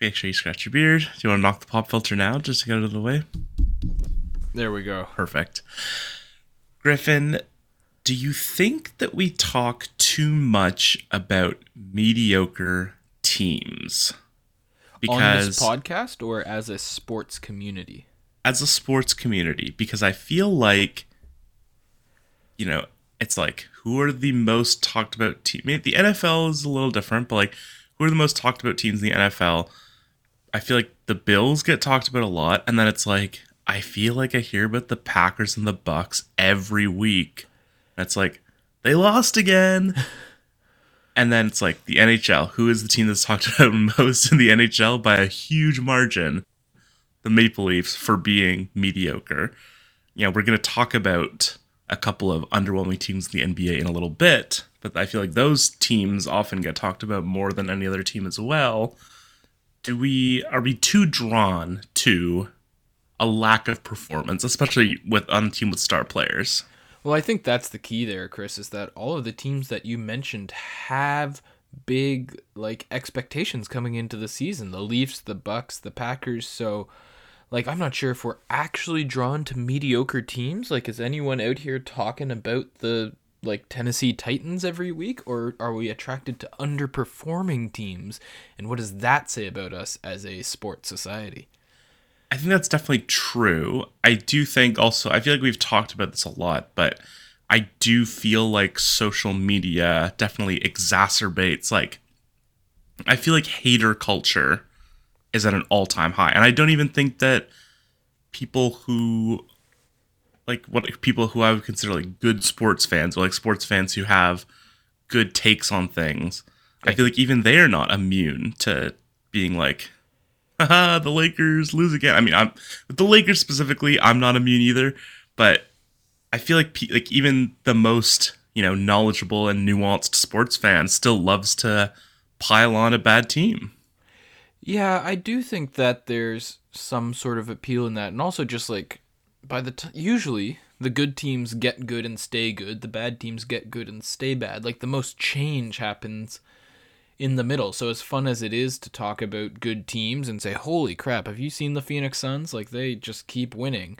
Make sure you scratch your beard. Do you want to knock the pop filter now just to get out of the way? There we go. Perfect. Griffin, do you think that we talk too much about mediocre teams? On this podcast or as a sports community? as a sports community because I feel like, you know, it's like who are the most talked about team? I mean, the NFL is a little different, but like who are the most talked about teams in the NFL? I feel like the Bills get talked about a lot, and then it's like I feel like I hear about the Packers and the Bucks every week. And it's like they lost again. and then it's like the NHL. Who is the team that's talked about most in the NHL by a huge margin? the Maple Leafs for being mediocre. You know, we're going to talk about a couple of underwhelming teams in the NBA in a little bit, but I feel like those teams often get talked about more than any other team as well. Do we are we too drawn to a lack of performance, especially with on a team with star players? Well, I think that's the key there, Chris, is that all of the teams that you mentioned have big like expectations coming into the season. The Leafs, the Bucks, the Packers, so like I'm not sure if we're actually drawn to mediocre teams. Like is anyone out here talking about the like Tennessee Titans every week or are we attracted to underperforming teams? And what does that say about us as a sports society? I think that's definitely true. I do think also I feel like we've talked about this a lot, but I do feel like social media definitely exacerbates like I feel like hater culture is at an all-time high and i don't even think that people who like what people who i would consider like good sports fans or like sports fans who have good takes on things. I feel like even they are not immune to being like haha the lakers lose again. I mean i'm with the lakers specifically i'm not immune either but i feel like like even the most you know knowledgeable and nuanced sports fan still loves to pile on a bad team. Yeah, I do think that there's some sort of appeal in that, and also just like by the t- usually the good teams get good and stay good, the bad teams get good and stay bad. Like the most change happens in the middle. So as fun as it is to talk about good teams and say, "Holy crap, have you seen the Phoenix Suns? Like they just keep winning."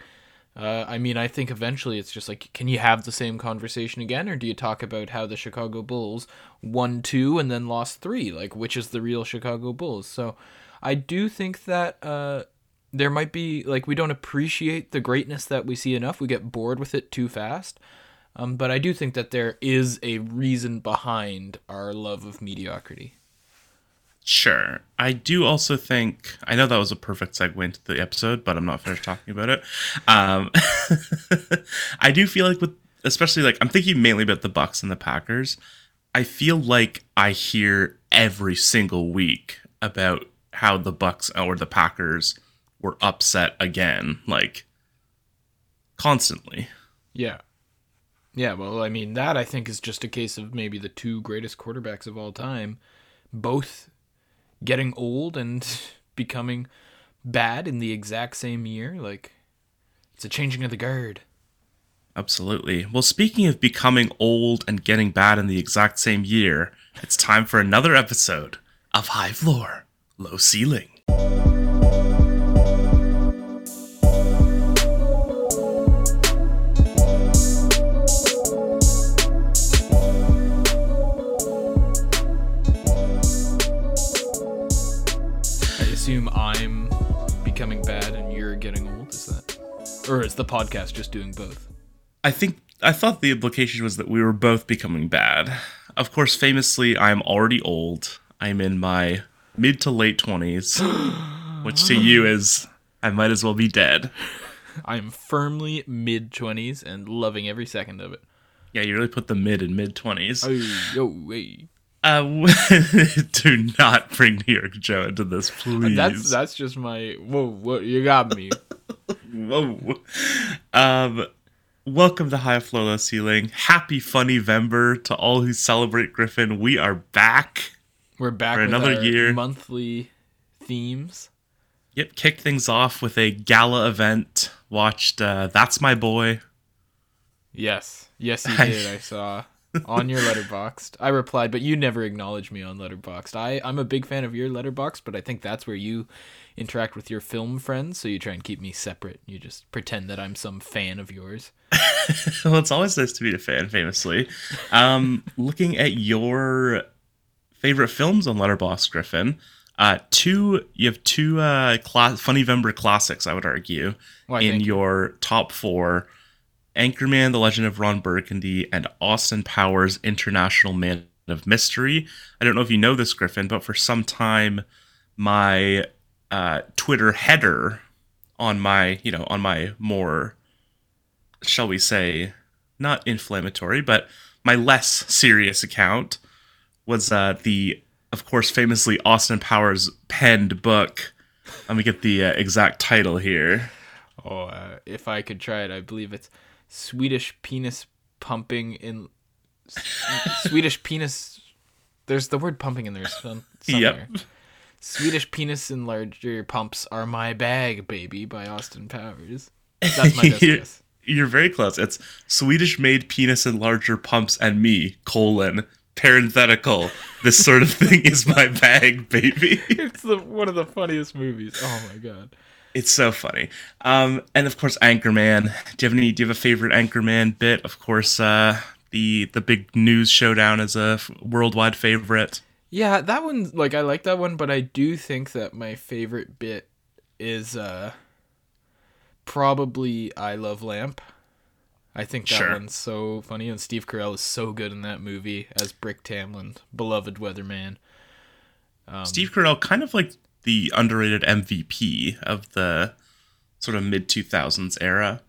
Uh, I mean, I think eventually it's just like, can you have the same conversation again, or do you talk about how the Chicago Bulls won two and then lost three? Like, which is the real Chicago Bulls? So, I do think that uh, there might be like we don't appreciate the greatness that we see enough. We get bored with it too fast. Um, but I do think that there is a reason behind our love of mediocrity. Sure. I do also think I know that was a perfect segue into the episode, but I'm not finished talking about it. Um, I do feel like with especially like I'm thinking mainly about the Bucks and the Packers. I feel like I hear every single week about how the Bucks or the Packers were upset again, like constantly. Yeah. Yeah, well, I mean, that I think is just a case of maybe the two greatest quarterbacks of all time both getting old and becoming bad in the exact same year. Like, it's a changing of the guard. Absolutely. Well, speaking of becoming old and getting bad in the exact same year, it's time for another episode of High Floor, Low Ceiling. Assume I'm becoming bad and you're getting old? Is that, or is the podcast just doing both? I think I thought the implication was that we were both becoming bad. Of course, famously, I am already old. I'm in my mid to late twenties, which to you is I might as well be dead. I am firmly mid twenties and loving every second of it. Yeah, you really put the mid and mid twenties. Oh, yo, hey. Uh, do not bring New York Joe into this, please. That's that's just my whoa. What you got me? Whoa. Um, welcome to High Floor Low Ceiling. Happy Funny Vember to all who celebrate Griffin. We are back. We're back for another year. Monthly themes. Yep, kicked things off with a gala event. Watched uh, That's My Boy. Yes, yes, you did. I saw. On your Letterboxd. I replied, but you never acknowledge me on Letterboxd. I I'm a big fan of your Letterboxd, but I think that's where you interact with your film friends, so you try and keep me separate. You just pretend that I'm some fan of yours. well, it's always nice to be a fan, famously. Um, looking at your favorite films on Letterboxd, Griffin, uh, two you have two uh, class, Funny Vember classics, I would argue, Why, in your top four. Anchorman: The Legend of Ron Burgundy and Austin Powers: International Man of Mystery. I don't know if you know this, Griffin, but for some time, my uh, Twitter header on my, you know, on my more, shall we say, not inflammatory, but my less serious account was uh, the, of course, famously Austin Powers penned book. Let me get the uh, exact title here. Oh, uh, if I could try it, I believe it's Swedish penis pumping in Swedish penis. There's the word pumping in there some, somewhere. Swedish penis enlarger pumps are my bag, baby, by Austin Powers. That's my best You're- guess. You're very close. It's Swedish made penis and larger pumps and me, colon, parenthetical. This sort of thing is my bag, baby. It's the one of the funniest movies. Oh my god. It's so funny. Um, and of course, Anchorman. Do you have any? Do you have a favorite Anchorman bit? Of course, uh, the the big news showdown is a f- worldwide favorite. Yeah, that one like I like that one, but I do think that my favorite bit is uh probably I Love Lamp. I think that Sure. one's so funny and Steve Carell is so good in that movie as Brick Tamland, beloved weatherman. Um, Steve Carell, kind of like the underrated MVP of the sort of mid two thousands era.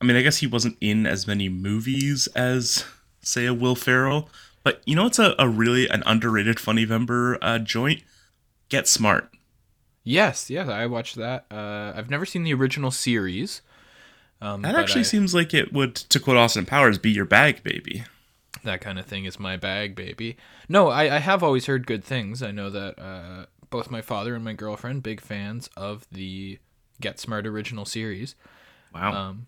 I mean, I guess he wasn't in as many movies as say a Will Ferrell, but you know, it's a, a really an underrated funny Vember uh, joint. Get smart. Yes, yes, I watched that. Uh, I've never seen the original series. Um, That actually I- seems like it would, to quote Austin Powers, be your bag, baby. that kind of thing is my bag, baby. No, I, I have always heard good things. I know that uh, both my father and my girlfriend big fans of the Get Smart original series. Wow. Um,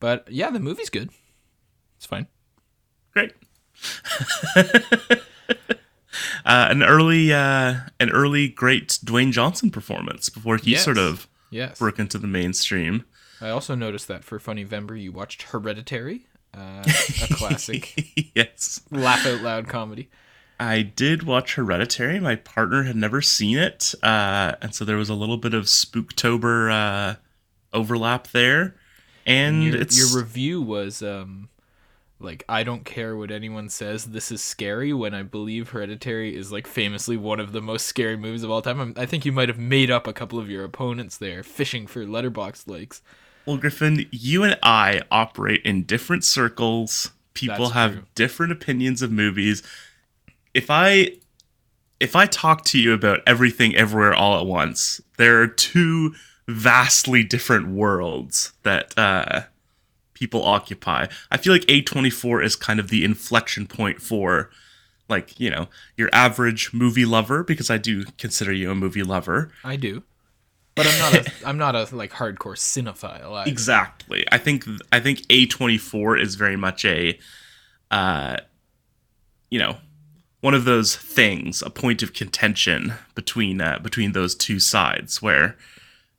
but yeah, the movie's good. It's fine. Great. uh, an early, uh, an early great Dwayne Johnson performance before he Yes. sort of Yes. broke into the mainstream. I also noticed that for Funny Vember, you watched Hereditary, uh, a classic yes, laugh out loud comedy. I did watch Hereditary. My partner had never seen it, uh, and so there was a little bit of Spooktober uh, overlap there. And Your, it's your review was um, like, I don't care what anyone says. This is scary. When I believe Hereditary is like famously one of the most scary movies of all time. I'm, I think you might have made up a couple of your opponents there, fishing for letterbox likes. Well, Griffin, you and I operate in different circles. People That's have true. different opinions of movies. If I if I talk to you about everything everywhere all at once, there are two vastly different worlds that uh people occupy. I feel like A24 is kind of the inflection point for like, you know, your average movie lover because I do consider you a movie lover. I do, but I'm not a I'm not a like hardcore cinephile. either. Exactly. I think I think A24 is very much a uh you know, one of those things, a point of contention between uh, between those two sides where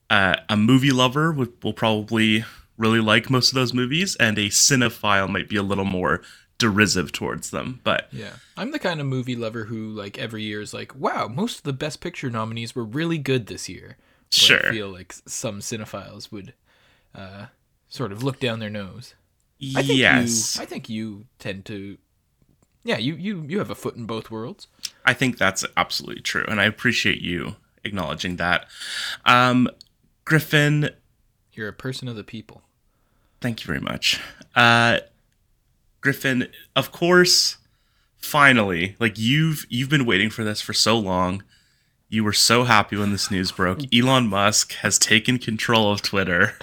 uh, a movie lover would, will probably really like most of those movies and a cinephile might be a little more derisive towards them. But Yeah, I'm the kind of movie lover who like every year is like, wow, most of the Best Picture nominees were really good this year. Sure. I feel like some cinephiles would uh, sort of look down their nose. I think yes, you, I think you tend to. Yeah, you, you you have a foot in both worlds. I think that's absolutely true, and I appreciate you acknowledging that. Um, Griffin, You're a person of the people. Thank you very much. Uh Griffin, of course, finally, like you've you've been waiting for this for so long. You were so happy when this news broke. Elon Musk has taken control of Twitter.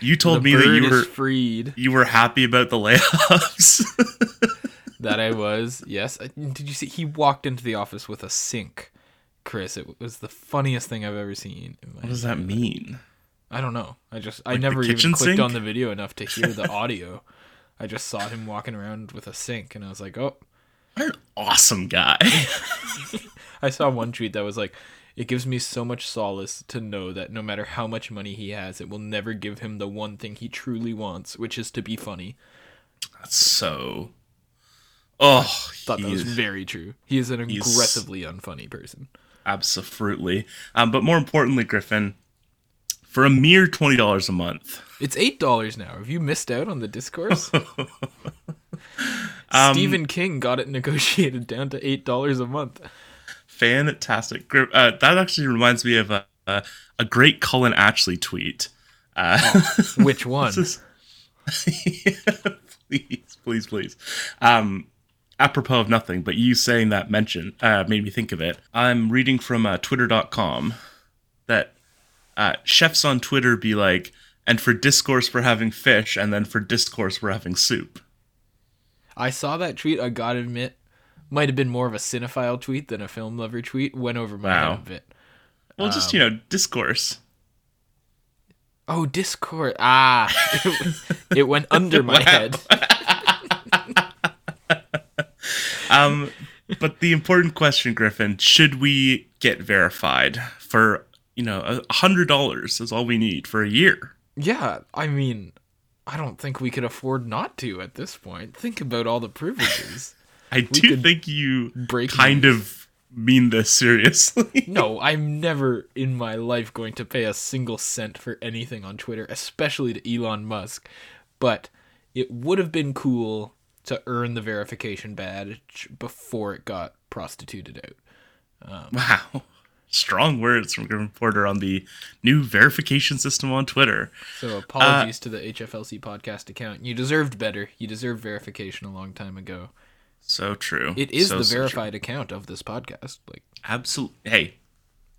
You told the me that you were freed. you were happy about the layoffs. That I was. Yes. Did you see? He walked into the office with a sink. Chris, it was the funniest thing I've ever seen. in my what does that mean? I don't know. I just I Like the never even clicked sink? on the video enough to hear the audio. I just saw him walking around with a sink, and I was like, oh. What an awesome guy. I saw one tweet that was like, it gives me so much solace to know that no matter how much money he has, it will never give him the one thing he truly wants, which is to be funny. That's so. Oh, Thought that was very true. He is an aggressively unfunny person. absolutely. Um, but more importantly, Griffin, for a mere twenty dollars a month, It's eight dollars now. Have you missed out on the discourse? Um, Stephen King got it negotiated down to eight dollars a month. fantastic. Uh, that actually reminds me of a a, a great Cullen Ashley tweet. Uh, Which one? Please, please, please. Um, apropos of nothing, but you saying that mention uh, made me think of it. I'm reading from uh, Twitter.com that uh, chefs on Twitter be like, and for discourse we're having fish, and then for discourse we're having soup. I saw that tweet. I gotta admit, might have been more of a cinephile tweet than a film lover tweet. Went over my Wow. head a bit. Well, just you know, discourse. Oh, Discord. Ah, it, it went under my Wow. head. Um, but the important question, Griffin, should we get verified for you know a hundred dollars is all we need for a year? Yeah, I mean, I don't think we could afford not to at this point. Think about all the privileges. I do think you break kind of mean this seriously. No, I'm never in my life going to pay a single cent for anything on Twitter, especially to Elon Musk. But it would have been cool to earn the verification badge before it got prostituted out. Um, wow. Strong words from Griffin Porter on the new verification system on Twitter. So apologies to the HFLC podcast account. You deserved better. You deserved verification a long time ago. So true. It is So, the so verified account of this podcast. Like absolutely. Hey,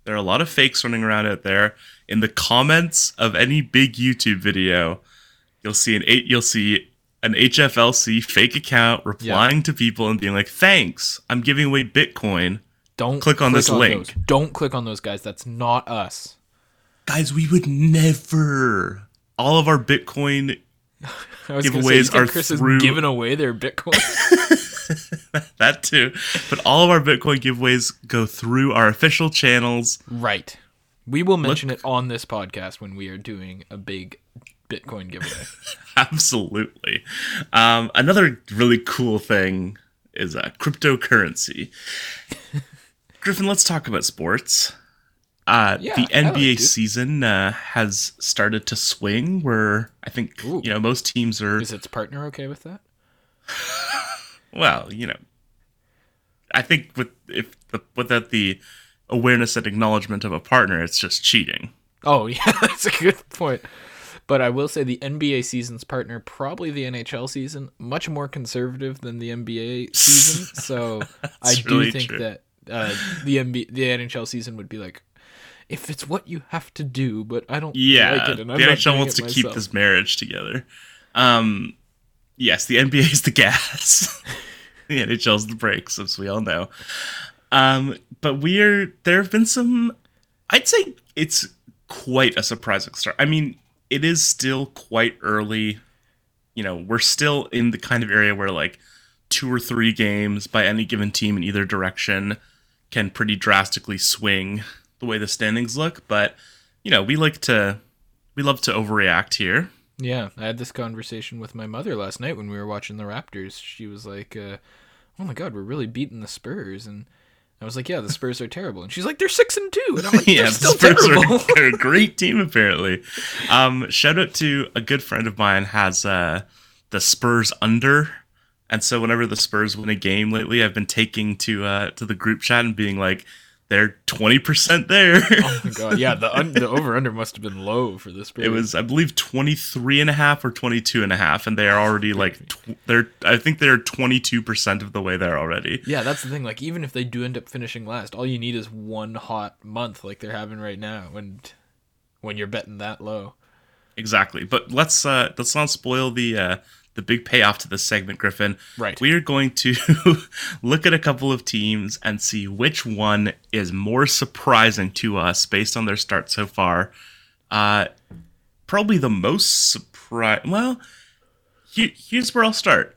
there are a lot of fakes running around out there. In the comments of any big YouTube video, you'll see an eight. You'll see an HFLC fake account replying to people and being like, "Thanks, I'm giving away Bitcoin." don't Click on this link. those. Don't click on those guys. That's not us. Guys, we would never. All of our Bitcoin I was gonna say, Giveaways think are Chris through- is giving away their Bitcoin. that too, but all of our Bitcoin giveaways go through our official channels. Right. We will mention it on this podcast when we are doing a big Bitcoin giveaway. Absolutely. Um, another really cool thing is uh, cryptocurrency. Griffin, let's talk about sports. Uh, Yeah, the NBA season uh, has started to swing. Where I think Ooh. you know most teams are. Is its partner okay with that? Well, you know, I think with if the, without the awareness and acknowledgement of a partner, it's just cheating. Oh yeah, that's a good point. But I will say the NBA season's partner, probably the NHL season, much more conservative than the NBA season. So I do really think true. that uh, the NBA, the NHL season would be like, if it's what you have to do, but I don't Yeah, like it, and the I'm not NHL wants to keep this marriage together. Um, yes, the NBA is the gas. the NHL is the brakes, as we all know. Um, but we're there have been some. I'd say it's quite a surprising start. I mean, it is still quite early. You know, we're still in the kind of area where like two or three games by any given team in either direction can pretty drastically swing the way the standings look. But you know, we like to we love to overreact here. Yeah, I had this conversation with my mother last night when we were watching the Raptors. She was like, uh, "Oh my God, we're really beating the Spurs," and I was like, "Yeah, the Spurs are terrible." And she's like, "They're six and two," and I'm like, yeah, "They're the still Spurs terrible." are, are a great team apparently. Um, shout out to a good friend of mine has uh, the Spurs under, and so whenever the Spurs win a game lately, I've been taking to uh, to the group chat and being like, "They're twenty percent there." oh my God, yeah, the un- the over under must have been low for this Spurs. It was, I believe, 23 and a half or 22 and a half, and they are already like, tw- they're, I think they're 22% of the way there already. Yeah, that's the thing. Like, even if they do end up finishing last, all you need is one hot month like they're having right now, and when you're betting that low. Exactly. But let's, uh, let's not spoil the, uh, the big payoff to this segment, Griffin. Right. We are going to look at a couple of teams and see which one is more surprising to us based on their start so far. Uh, probably the most surprise. Well, Here, here's where I'll start.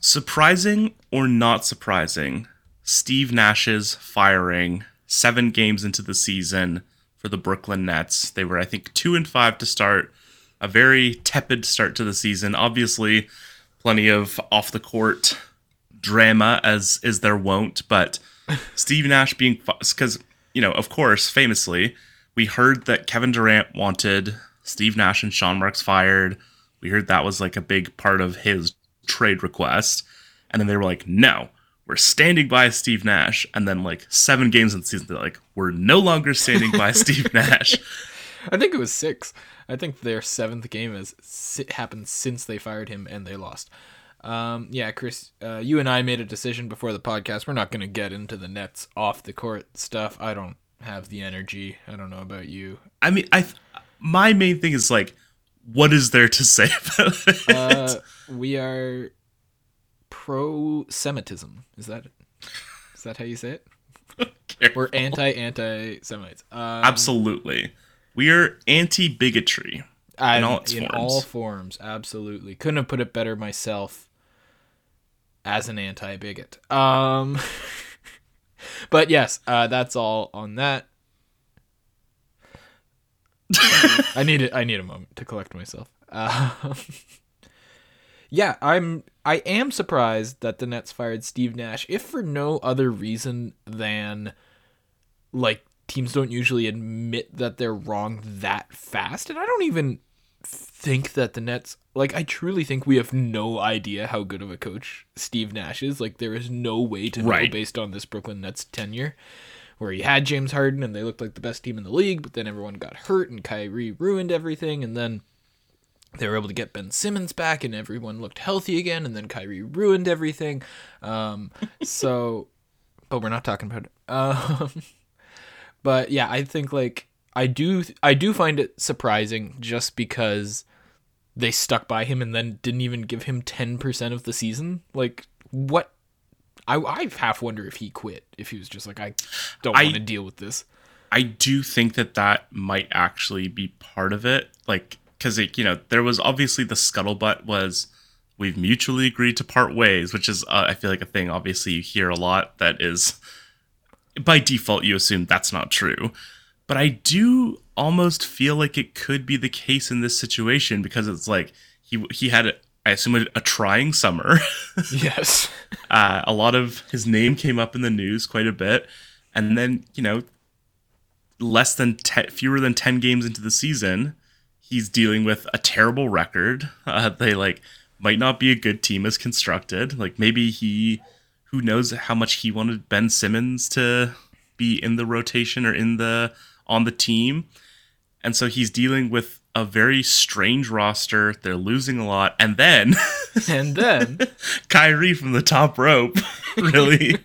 Surprising or not surprising, Steve Nash's firing seven games into the season for the Brooklyn Nets. They were, I think, two and five to start. A very tepid start to the season. Obviously, plenty of off the court drama as is their wont, but Steve Nash being because you know, of course, famously, we heard that Kevin Durant wanted Steve Nash and Sean Marks fired. We heard that was like a big part of his trade request. And then they were like, no, we're standing by Steve Nash. And then, like, seven games in the season, they're like, we're no longer standing by Steve Nash. I think it was six. I think their seventh game has happened since they fired him and they lost. Um, yeah, Chris, uh, you and I made a decision before the podcast. We're not going to get into the Nets off the court stuff. I don't have the energy. I don't know about you. I mean, I my main thing is like, what is there to say about it? Uh, we are pro-Semitism. Is that is that how you say it? We're anti anti Semites. Um, absolutely, we are anti bigotry in all its in forms. all forms. Absolutely, couldn't have put it better myself. As an anti bigot. Um. but yes, uh, that's all on that. I need it. I need a moment to collect myself. Uh, yeah, I'm. I am surprised that the Nets fired Steve Nash, if for no other reason than, like, teams don't usually admit that they're wrong that fast, and I don't even think that the Nets like I truly think we have no idea how good of a coach Steve Nash is. Like there is no way to right. know based on this Brooklyn Nets tenure where he had James Harden and they looked like the best team in the league, but then everyone got hurt and Kyrie ruined everything and then they were able to get Ben Simmons back and everyone looked healthy again and then Kyrie ruined everything. Um, so but we're not talking about it. Um, but yeah, I think like I do I do find it surprising just because they stuck by him and then didn't even give him 10% of the season. Like what I I half wonder if he quit if he was just like I don't want to deal with this. I do think that that might actually be part of it like cuz you know there was obviously the scuttlebutt was we've mutually agreed to part ways which is uh, I feel like a thing obviously you hear a lot that is by default you assume that's not true but I do almost feel like it could be the case in this situation because it's like he he had I assume a, a trying summer. yes. Uh, a lot of his name came up in the news quite a bit, and then you know, less than ten, fewer than ten games into the season, he's dealing with a terrible record. Uh, they like might not be a good team as constructed. Like maybe he, who knows how much he wanted Ben Simmons to be in the rotation or in the on the team. And so he's dealing with a very strange roster. They're losing a lot. And then And then Kyrie from the top rope really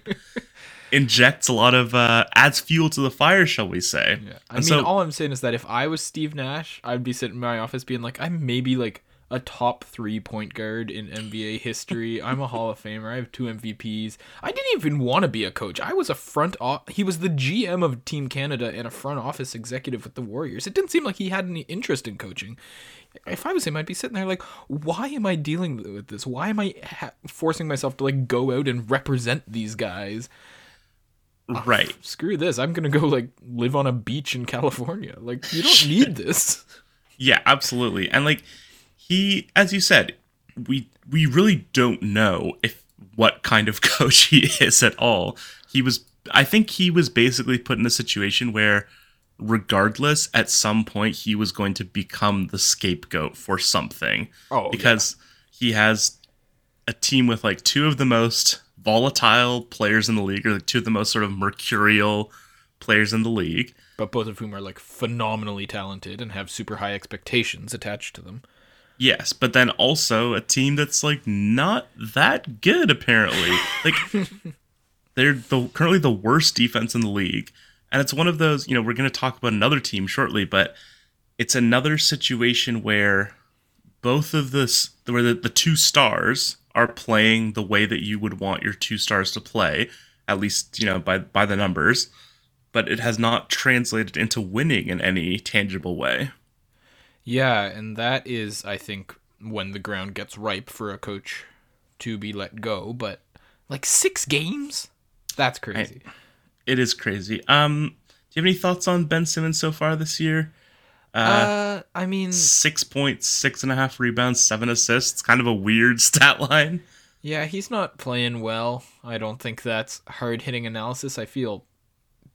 injects a lot of uh adds fuel to the fire, shall we say. Yeah. I and mean so, all I'm saying is that if I was Steve Nash, I'd be sitting in my office being like, I'm maybe like a top three point guard in NBA history. I'm a Hall of Famer. I have two MVPs. I didn't even want to be a coach. I was a front. O- he was the GM of Team Canada and a front office executive with the Warriors. It didn't seem like he had any interest in coaching. If I was him, I'd be sitting there like, why am I dealing with this? Why am I ha- forcing myself to like go out and represent these guys? Ah, right. Oh, screw this. I'm gonna go like live on a beach in California. Like you don't need this. Yeah, absolutely. And like he, as you said, we we really don't know if what kind of coach he is at all. He was, I think, he was basically put in a situation where, regardless, at some point he was going to become the scapegoat for something. Oh, because yeah. he has a team with like two of the most volatile players in the league, or like two of the most sort of mercurial players in the league. But both of whom are like phenomenally talented and have super high expectations attached to them. Yes, but then also a team that's like not that good apparently. like they're the currently the worst defense in the league. And it's one of those, you know, we're going to talk about another team shortly, but it's another situation where both of this where the, the two stars are playing the way that you would want your two stars to play, at least, you know, by by the numbers, but it has not translated into winning in any tangible way. Yeah, and that is, I think, when the ground gets ripe for a coach to be let go, but like six games? That's crazy. It is crazy. Um, do you have any thoughts on Ben Simmons so far this year? Uh, I mean, Six points, six and a half rebounds, seven assists. Kind of a weird stat line. yeah, he's not playing well. I don't think that's hard hitting analysis. I feel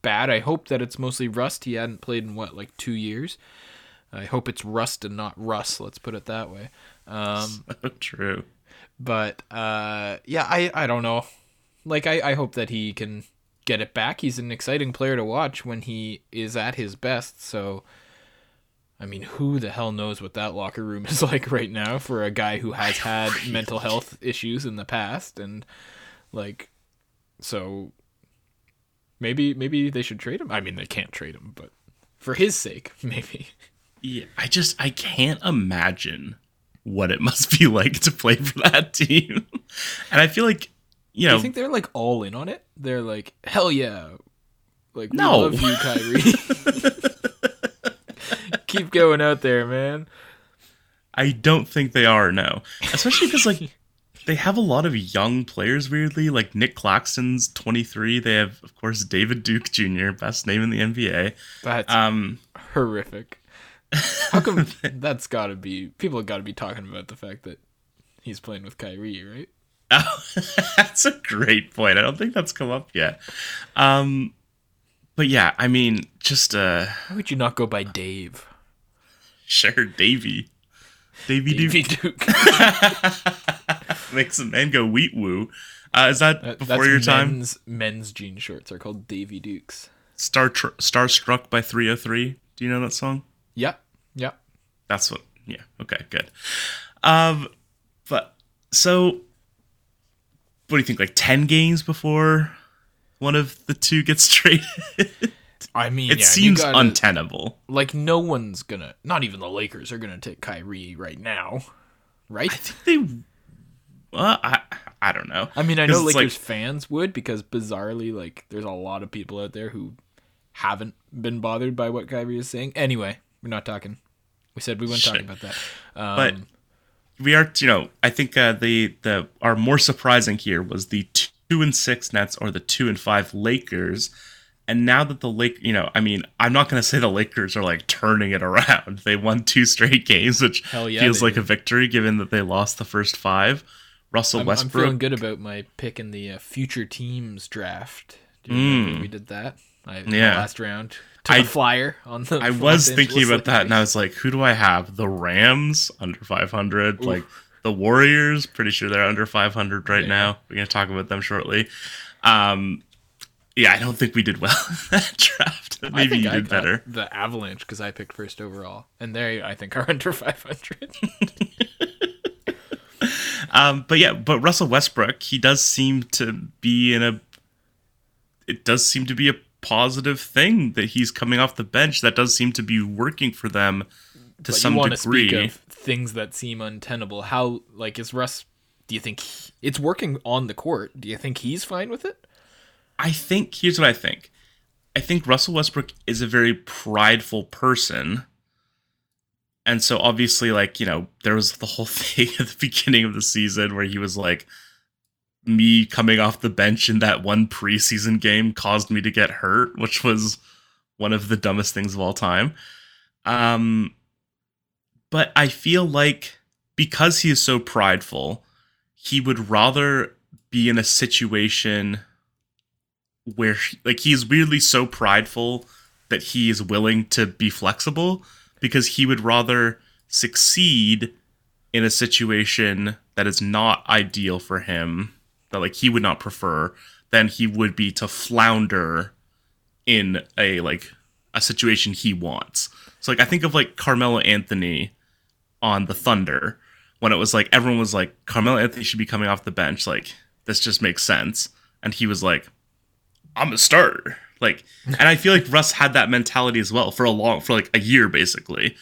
bad. I hope that it's mostly rust. He hadn't played in what, like two years? I hope it's rust and not Russ. Let's put it that way. Um, So true. but uh, yeah, I I don't know. Like I I hope that he can get it back. He's an exciting player to watch when he is at his best. So. I mean, who the hell knows what that locker room is like right now for a guy who has had mental health issues in the past and like so maybe maybe they should trade him. I mean, they can't trade him, but for his sake, maybe. Yeah, I just I can't imagine what it must be like to play for that team. and I feel like you Do know you think they're like all in on it? They're like, "Hell yeah." Like, we No. love you, Kyrie. Keep going out there, man. I don't think they are, no. Especially because like they have a lot of young players weirdly, like Nick Claxton's 23. They have of course David Duke Jr., best name in the NBA. That's Um horrific. How come that's got to be people have got to be talking about the fact that he's playing with Kyrie, right? Oh, that's a great point. I don't think that's come up yet. Um, but yeah, I mean, just uh, How would you not go by Dave? Sure, Davy, Davy Davey Duke Duke. makes a man go wheat woo. Uh, is that That- before your time? men's, Men's jean shorts are called Davy Dukes. Star tr- Starstrukk by 3OH!3. Do you know that song? Yep. Yep. That's what. Yeah. Okay. Good. Um, but so, what do you think? Like ten games before one of the two gets traded? I mean, it yeah, seems gotta- untenable. like no one's gonna. Not even the Lakers are gonna take Kyrie right now, right? I think They. Well, I I don't know. I mean, I know Lakers like- fans would because bizarrely, like, there's a lot of people out there who haven't been bothered by what Kyrie is saying. Anyway, we're not talking. We said we weren't Shit. talking about that. Um, but we are. You know, I think uh, the the are more surprising here was the two and six Nets or the two and five Lakers. And now that the Lake, you know, I mean, I'm not going to say the Lakers are like turning it around. They won two straight games, which yeah, feels like did. a victory given that they lost the first five. Russell I'm, I'm feeling good about my pick in the uh, future teams draft. Do you remember we did that? I, Mm. Yeah. last round. Took I- a flyer on the. I was thinking about that, and I was like, who do I have? The Rams under 500, like the Warriors. Pretty sure they're under 500 right Yeah. now. We're gonna talk about them shortly. Um, yeah, I don't think we did well in that draft. Maybe you did better. The Avalanche because I picked first overall, and they I think are under 500. Um, but yeah, but Russell Westbrook, he does seem to be in a. It does seem to be a positive thing that he's coming off the bench. That does seem to be working for them to but some you degree. speak of things that seem untenable. How like is Russ? Do you think he- it's working on the court? Do you think he's fine with it? I think here's what I think. I think Russell Westbrook is a very prideful person. And so obviously like, you know, there was the whole thing at the beginning of the season where he was like me coming off the bench in that one preseason game caused me to get hurt, which was one of the dumbest things of all time. Um but I feel like because he is so prideful, he would rather be in a situation where like he's weirdly so prideful that he is willing to be flexible because he would rather succeed in a situation that is not ideal for him that like he would not prefer than he would be to flounder in a like a situation he wants. So like I think of like Carmelo Anthony on the Thunder when it was like everyone was like Carmelo Anthony should be coming off the bench like this just makes sense and he was like I'm a starter. Like, and I feel like Russ had that mentality as well for a long, for like a year basically.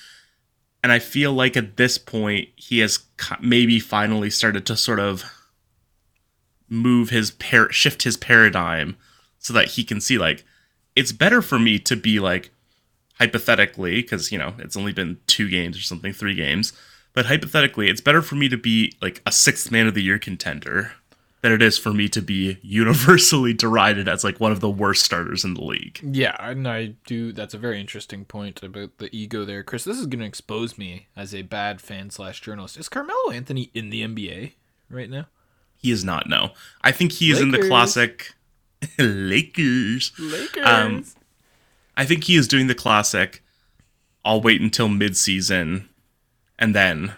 And I feel like at this point he has maybe finally started to sort of move his par- shift his paradigm so that he can see like it's better for me to be like hypothetically because you know it's only been two games or something, three games, But hypothetically, it's better for me to be like a sixth man of the year contender than it is for me to be universally derided as like one of the worst starters in the league. Yeah, and I do. That's a very interesting point about the ego there, Chris. This is going to expose me as a bad fan slash journalist. Is Carmelo Anthony in the NBA right now? He is not. No, I think he is in the classic Lakers. Lakers. Um, I think he is doing the classic. I'll wait until mid-season, and then,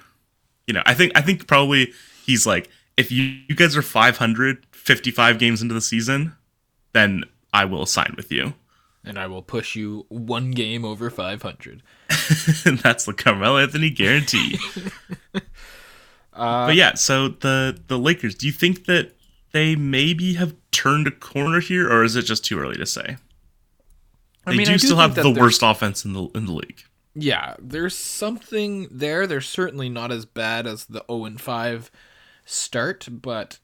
you know, I think I think probably he's like, if you, you guys are 500, 55 games into the season, then I will sign with you. and I will push you one game over 500. and that's the Carmelo Anthony guarantee. Uh, but yeah, so the the Lakers, do you think that they maybe have turned a corner here, or is it just too early to say? They mean, do I do still have the worst offense in the in the league. Yeah, there's something there. They're certainly not as bad as the 0 and 5 start, but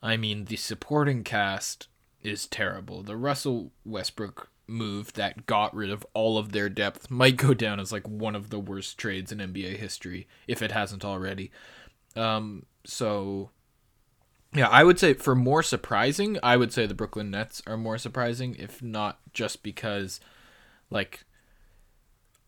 I mean, the supporting cast is terrible. The Russell Westbrook move that got rid of all of their depth might go down as like one of the worst trades in NBA history if it hasn't already. Um so yeah, I would say for more surprising, I would say the Brooklyn Nets are more surprising if not just because like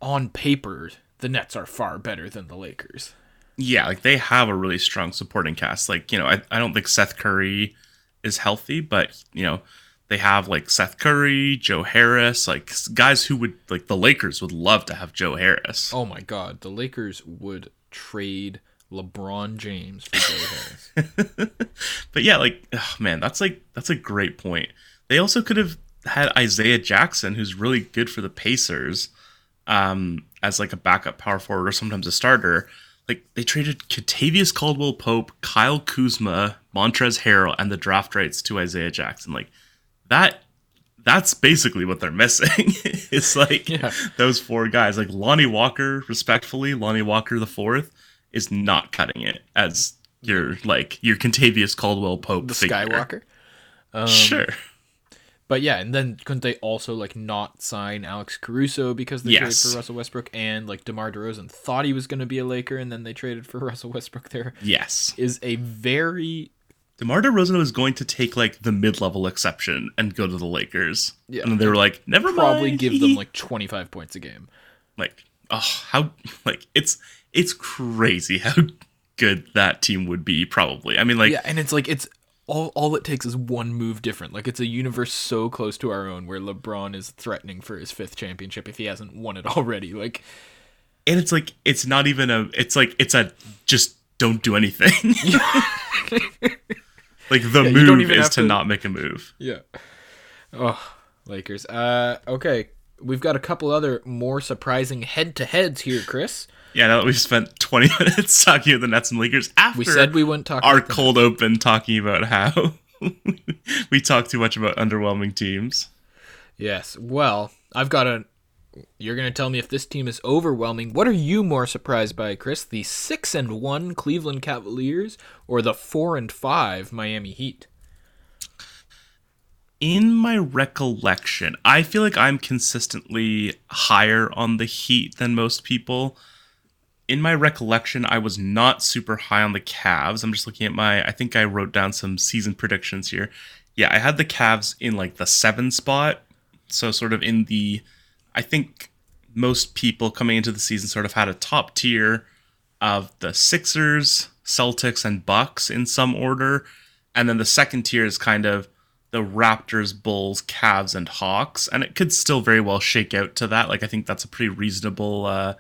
on paper, the Nets are far better than the Lakers. Yeah, like they have a really strong supporting cast. Like, you know, I, I don't think Seth Curry is healthy, but, you know, they have like Seth Curry, Joe Harris, like guys who would, like, the Lakers would love to have Joe Harris. Oh my god, the Lakers would trade LeBron James for Joe Harris. But yeah, like, oh, man, that's like, that's a great point. They also could have had Isaiah Jackson, who's really good for the Pacers, um, as like a backup power forward or sometimes a starter. Like they traded Kentavious Caldwell Pope, Kyle Kuzma, Montrezl Harrell, and the draft rights to Isaiah Jackson. Like that that's basically what they're missing. it's like Yeah. those four guys. Like Lonnie Walker, respectfully, Lonnie Walker the fourth is not cutting it as your like your Kentavious Caldwell Pope the figure. Skywalker. Um, sure. But yeah, and then couldn't they also like not sign Alex Caruso because they Yes. traded for Russell Westbrook and like DeMar DeRozan thought he was going to be a Laker and then they traded for Russell Westbrook there Yes. is a very DeMar DeRozan was going to take like the mid-level exception and go to the Lakers. Yeah. And they were like, never probably mind. give them like 25 points a game. like oh how like it's it's crazy how good that team would be probably. I mean like yeah, and it's like it's all all it takes is one move different. Like it's a universe so close to our own where LeBron is threatening for his fifth championship if he hasn't won it already. Like and it's like it's not even a it's like it's a just don't do anything. like the don't move is to to- not make a move. yeah. Oh, Lakers. Uh okay. We've got a couple other more surprising head-to-heads here, Chris. Yeah, now that we've spent 20 minutes talking about the Nets and Lakers after We said we wouldn't talk our cold open talking about how we talk too much about underwhelming teams. Yes. Well, I've got a. You're gonna tell me if this team is overwhelming. What are you more surprised by, Chris? The six and one Cleveland Cavaliers or the four and five Miami Heat? in my recollection, I feel like I'm consistently higher on the Heat than most people. In my recollection, I was not super high on the Cavs. I'm just looking at my, I think I wrote down some season predictions here. Yeah, I had the Cavs in like the seven spot. So, sort of in the, I think most people coming into the season sort of had a top tier of the Sixers, Celtics, and Bucks in some order. And then the second tier is kind of the Raptors, Bulls, Cavs, and Hawks. And it could still very well shake out to that. Like, I think that's a pretty reasonable uh,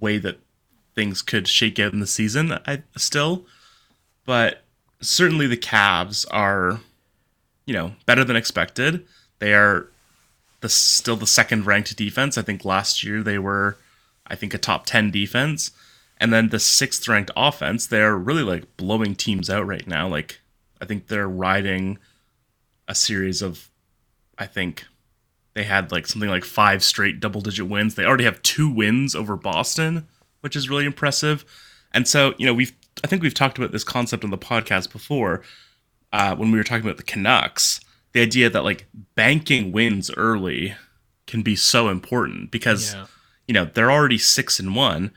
way that things could shake out in the season, I still. But certainly the Cavs are, you know, better than expected. They are the still the second ranked defense. I think last year they were, I think, a top 10 defense. And then the sixth ranked offense, they're really like blowing teams out right now. Like, I think they're riding a series of, I think they had like something like five straight double digit wins. They already have two wins over Boston, which is really impressive. And so, you know, we've, I think we've talked about this concept on the podcast before uh, when we were talking about the Canucks. The idea that like banking wins early can be so important because Yeah. you know they're already six and one.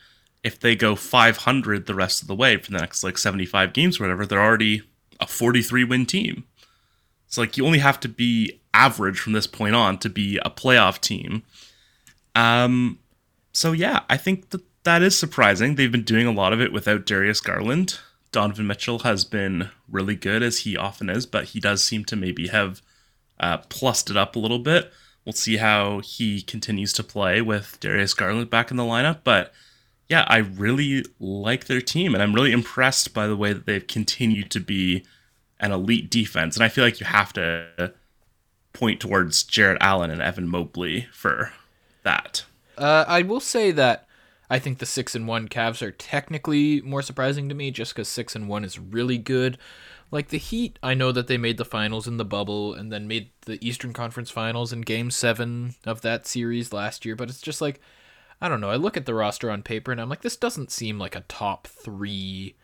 if they go 500 the rest of the way for the next like 75 games or whatever, they're already a 43 win team. It's like you only have to be average from this point on to be a playoff team. Um, so yeah, I think that that is surprising. They've been doing a lot of it without Darius Garland. Donovan Mitchell has been really good as he often is, but he does seem to maybe have uh, plussed it up a little bit. We'll see how he continues to play with Darius Garland back in the lineup, but yeah, I really like their team, and I'm really impressed by the way that they've continued to be an elite defense. And I feel like you have to point towards Jarrett Allen and Evan Mobley for that. Uh, I will say that I think the six and one Cavs are technically more surprising to me, just because six and one is really good. Like the Heat, I know that they made the finals in the bubble and then made the Eastern Conference Finals in Game Seven of that series last year, but it's just like I don't know. I look at the roster on paper and I'm like, this doesn't seem like a top three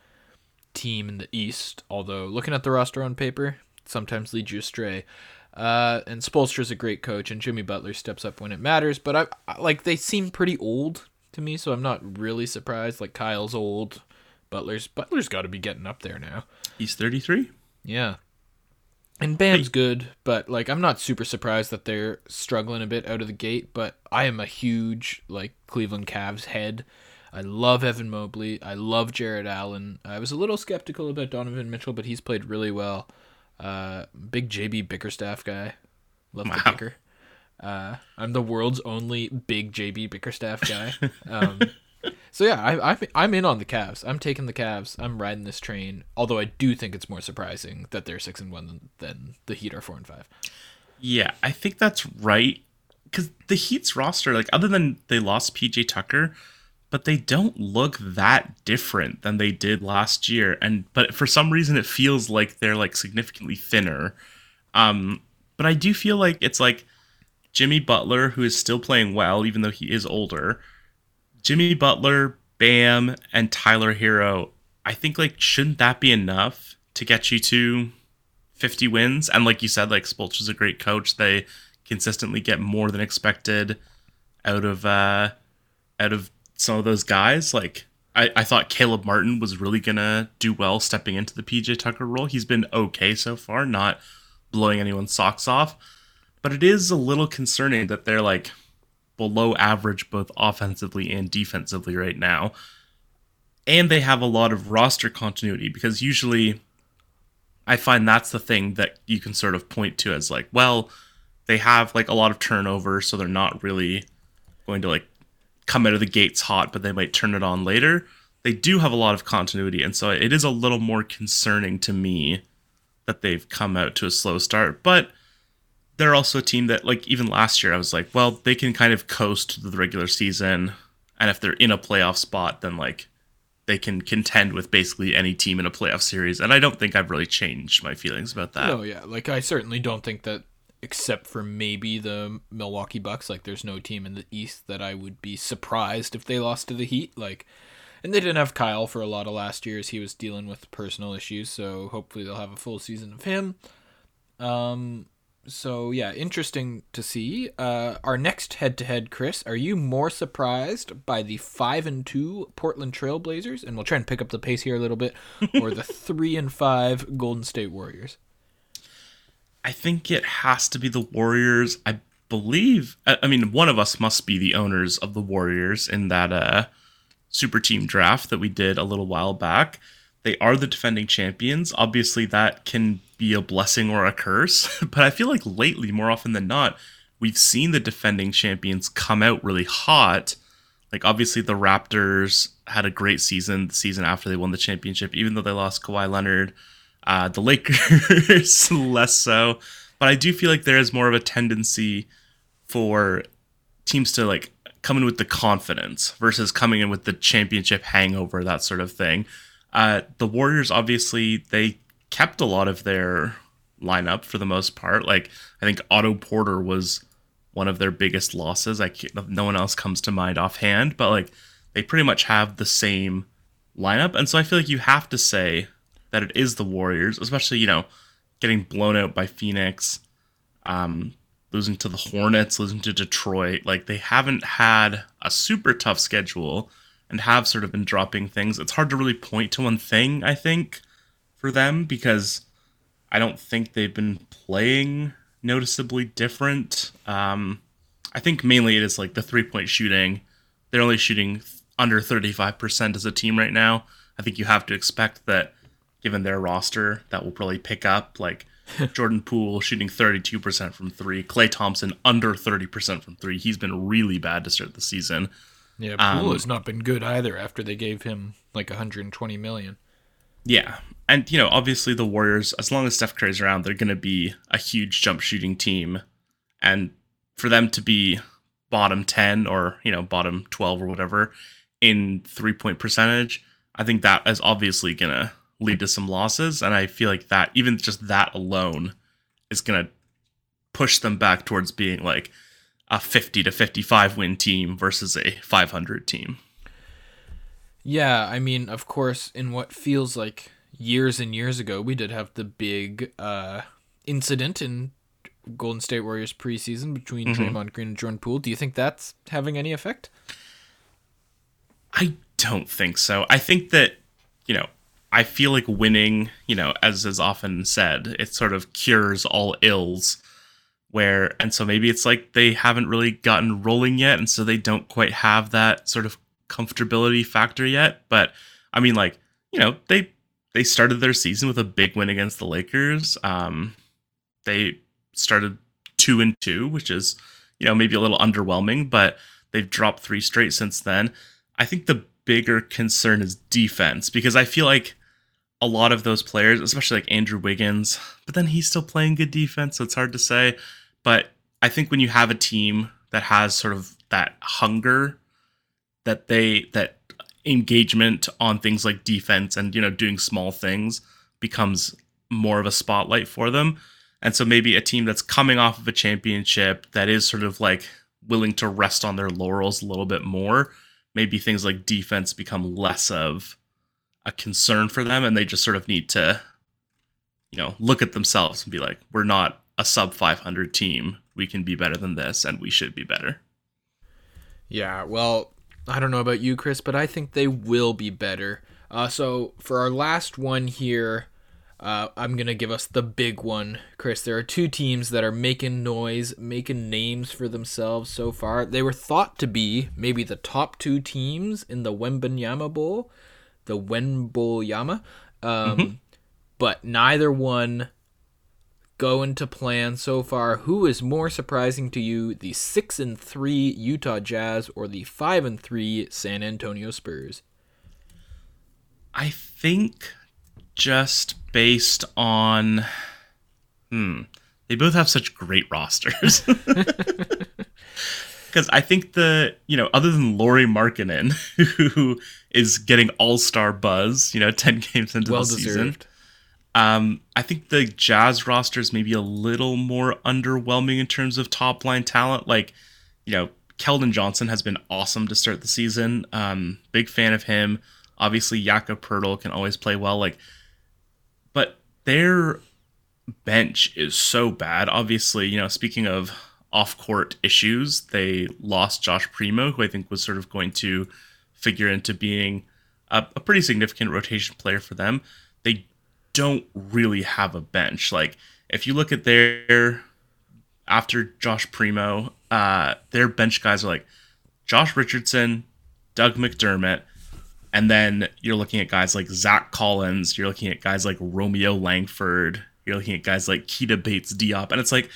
team in the East. Although looking at the roster on paper sometimes leads you astray. Uh, and is a great coach, and Jimmy Butler steps up when it matters. But I, I like they seem pretty old to me, so I'm not really surprised. Like Kyle's old, Butler's Butler's got to be getting up there now. He's 33. Yeah. And Bam's good, but like I'm not super surprised that they're struggling a bit out of the gate, but I am a huge like Cleveland Cavs head. I love Evan Mobley. I love Jarrett Allen. I was a little skeptical about Donovan Mitchell, but he's played really well. Uh, big JB Bickerstaff guy. Love wow. the Bicker. Uh, I'm the world's only big JB Bickerstaff guy. Um, so yeah, I, I I'm in on the Cavs. I'm taking the Cavs. I'm riding this train. Although I do think it's more surprising that they're six and one than, than the Heat are four and five. Yeah, I think that's right. Because the Heat's roster, like other than they lost PJ Tucker, but they don't look that different than they did last year. And but for some reason, it feels like they're like significantly thinner. Um, but I do feel like it's like Jimmy Butler, who is still playing well, even though he is older Jimmy Butler, Bam, and Tyler Herro. I think like shouldn't that be enough to get you to 50 wins? And like you said, like Spolch is a great coach. They consistently get more than expected out of uh out of some of those guys. Like I, I thought Caleb Martin was really gonna do well stepping into the PJ Tucker role. He's been okay so far, not blowing anyone's socks off. But it is a little concerning that they're like below average both offensively and defensively right now. And they have a lot of roster continuity because usually I find that's the thing that you can sort of point to as like, well, they have like a lot of turnover, so they're not really going to like come out of the gates hot, but they might turn it on later. They do have a lot of continuity, and so it is a little more concerning to me that they've come out to a slow start. But they're also a team that like even last year I was like, well, they can kind of coast the regular season, and if they're in a playoff spot, then like they can contend with basically any team in a playoff series. And I don't think I've really changed my feelings about that. No, yeah, like I certainly don't think that except for maybe the Milwaukee Bucks, like there's no team in the East that I would be surprised if they lost to the Heat. Like and they didn't have Kyle for a lot of last year as he was dealing with personal issues, so hopefully they'll have a full season of him. Um so yeah, interesting to see. Uh, our next head-to-head, Chris, are you more surprised by the five and two Portland Trailblazers, and we'll try and pick up the pace here a little bit, or the three and five Golden State Warriors? I think it has to be the Warriors. I believe. I mean, one of us must be the owners of the Warriors in that uh, super team draft that we did a little while back. They are the defending champions. Obviously, that can be a blessing or a curse, but I feel like lately, more often than not, we've seen the defending champions come out really hot. Like, obviously, the Raptors had a great season the season after they won the championship, even though they lost Kawhi Leonard. Uh, the Lakers, less so. But I do feel like there is more of a tendency for teams to like come in with the confidence versus coming in with the championship hangover, that sort of thing. Uh, the Warriors, obviously, they kept a lot of their lineup for the most part. Like I think Otto Porter was one of their biggest losses. I no one else comes to mind offhand, but like they pretty much have the same lineup, and so I feel like you have to say that it is the Warriors, especially you know getting blown out by Phoenix, um, losing to the Hornets, losing to Detroit. Like they haven't had a super tough schedule and have sort of been dropping things. It's hard to really point to one thing, I think, for them because I don't think they've been playing noticeably different. Um, I think mainly it is like the three point shooting. They're only shooting under 35% as a team right now. I think you have to expect that given their roster, that will probably pick up. Like Jordan Poole shooting 32% from three, Klay Thompson under 30% from three. He's been really bad to start the season. Yeah, Poole um, has not been good either after they gave him like 120 million. Yeah. And, you know, obviously the Warriors, as long as Steph Curry's around, they're going to be a huge jump shooting team. And for them to be bottom 10 or, you know, bottom 12 or whatever in three point percentage, I think that is obviously going to lead to some losses. And I feel like that, even just that alone, is going to push them back towards being like a 50 to 55 win team versus a 500 team. Yeah, I mean, of course, in what feels like years and years ago, we did have the big uh, incident in Golden State Warriors preseason between mm-hmm. Draymond Green and Jordan Poole. Do you think that's having any effect? I don't think so. I think that, you know, I feel like winning, you know, as is often said, it sort of cures all ills. Where, and so maybe it's like they haven't really gotten rolling yet, and so they don't quite have that sort of comfortability factor yet. But I mean, like, you know, they they started their season with a big win against the Lakers. Um, they started two and two, which is you know maybe a little underwhelming, but they've dropped three straight since then. I think the bigger concern is defense because I feel like a lot of those players, especially like Andrew Wiggins, but then he's still playing good defense, so it's hard to say. But I think when you have a team that has sort of that hunger, that they that engagement on things like defense and you know doing small things becomes more of a spotlight for them. And so maybe a team that's coming off of a championship that is sort of like willing to rest on their laurels a little bit more, maybe things like defense become less of a concern for them and they just sort of need to you know, look at themselves and be like, we're not a sub 500 team. We can be better than this and we should be better. Yeah, well, I don't know about you, Chris, but I think they will be better. Uh, so for our last one here, uh, I'm going to give us the big one, Chris. There are two teams that are making noise, making names for themselves so far. They were thought to be maybe the top two teams in the Wembanyama Bowl, the Wenboyama. Um, mm-hmm. But neither one go into plan so far. Who is more surprising to you, the 6 and 3 Utah Jazz or the 5 and 3 San Antonio Spurs? I think just based on hmm they both have such great rosters because i think the you know other than Lauri Markkanen who is getting all-star buzz you know 10 games into well the deserved. season um, I think the Jazz roster is maybe a little more underwhelming in terms of top line talent. Like, you know, Keldon Johnson has been awesome to start the season. Um, big fan of him. Obviously, Jakob Poeltl can always play well. Like, but their bench is so bad. Obviously, you know, speaking of off court issues, they lost Josh Primo, who I think was sort of going to figure into being a, a pretty significant rotation player for them. Don't really have a bench. Like, if you look at their after Josh Primo, uh, their bench guys are like Josh Richardson, Doug McDermott, and then you're looking at guys like Zach Collins, you're looking at guys like Romeo Langford, you're looking at guys like Keita Bates Diop, and it's like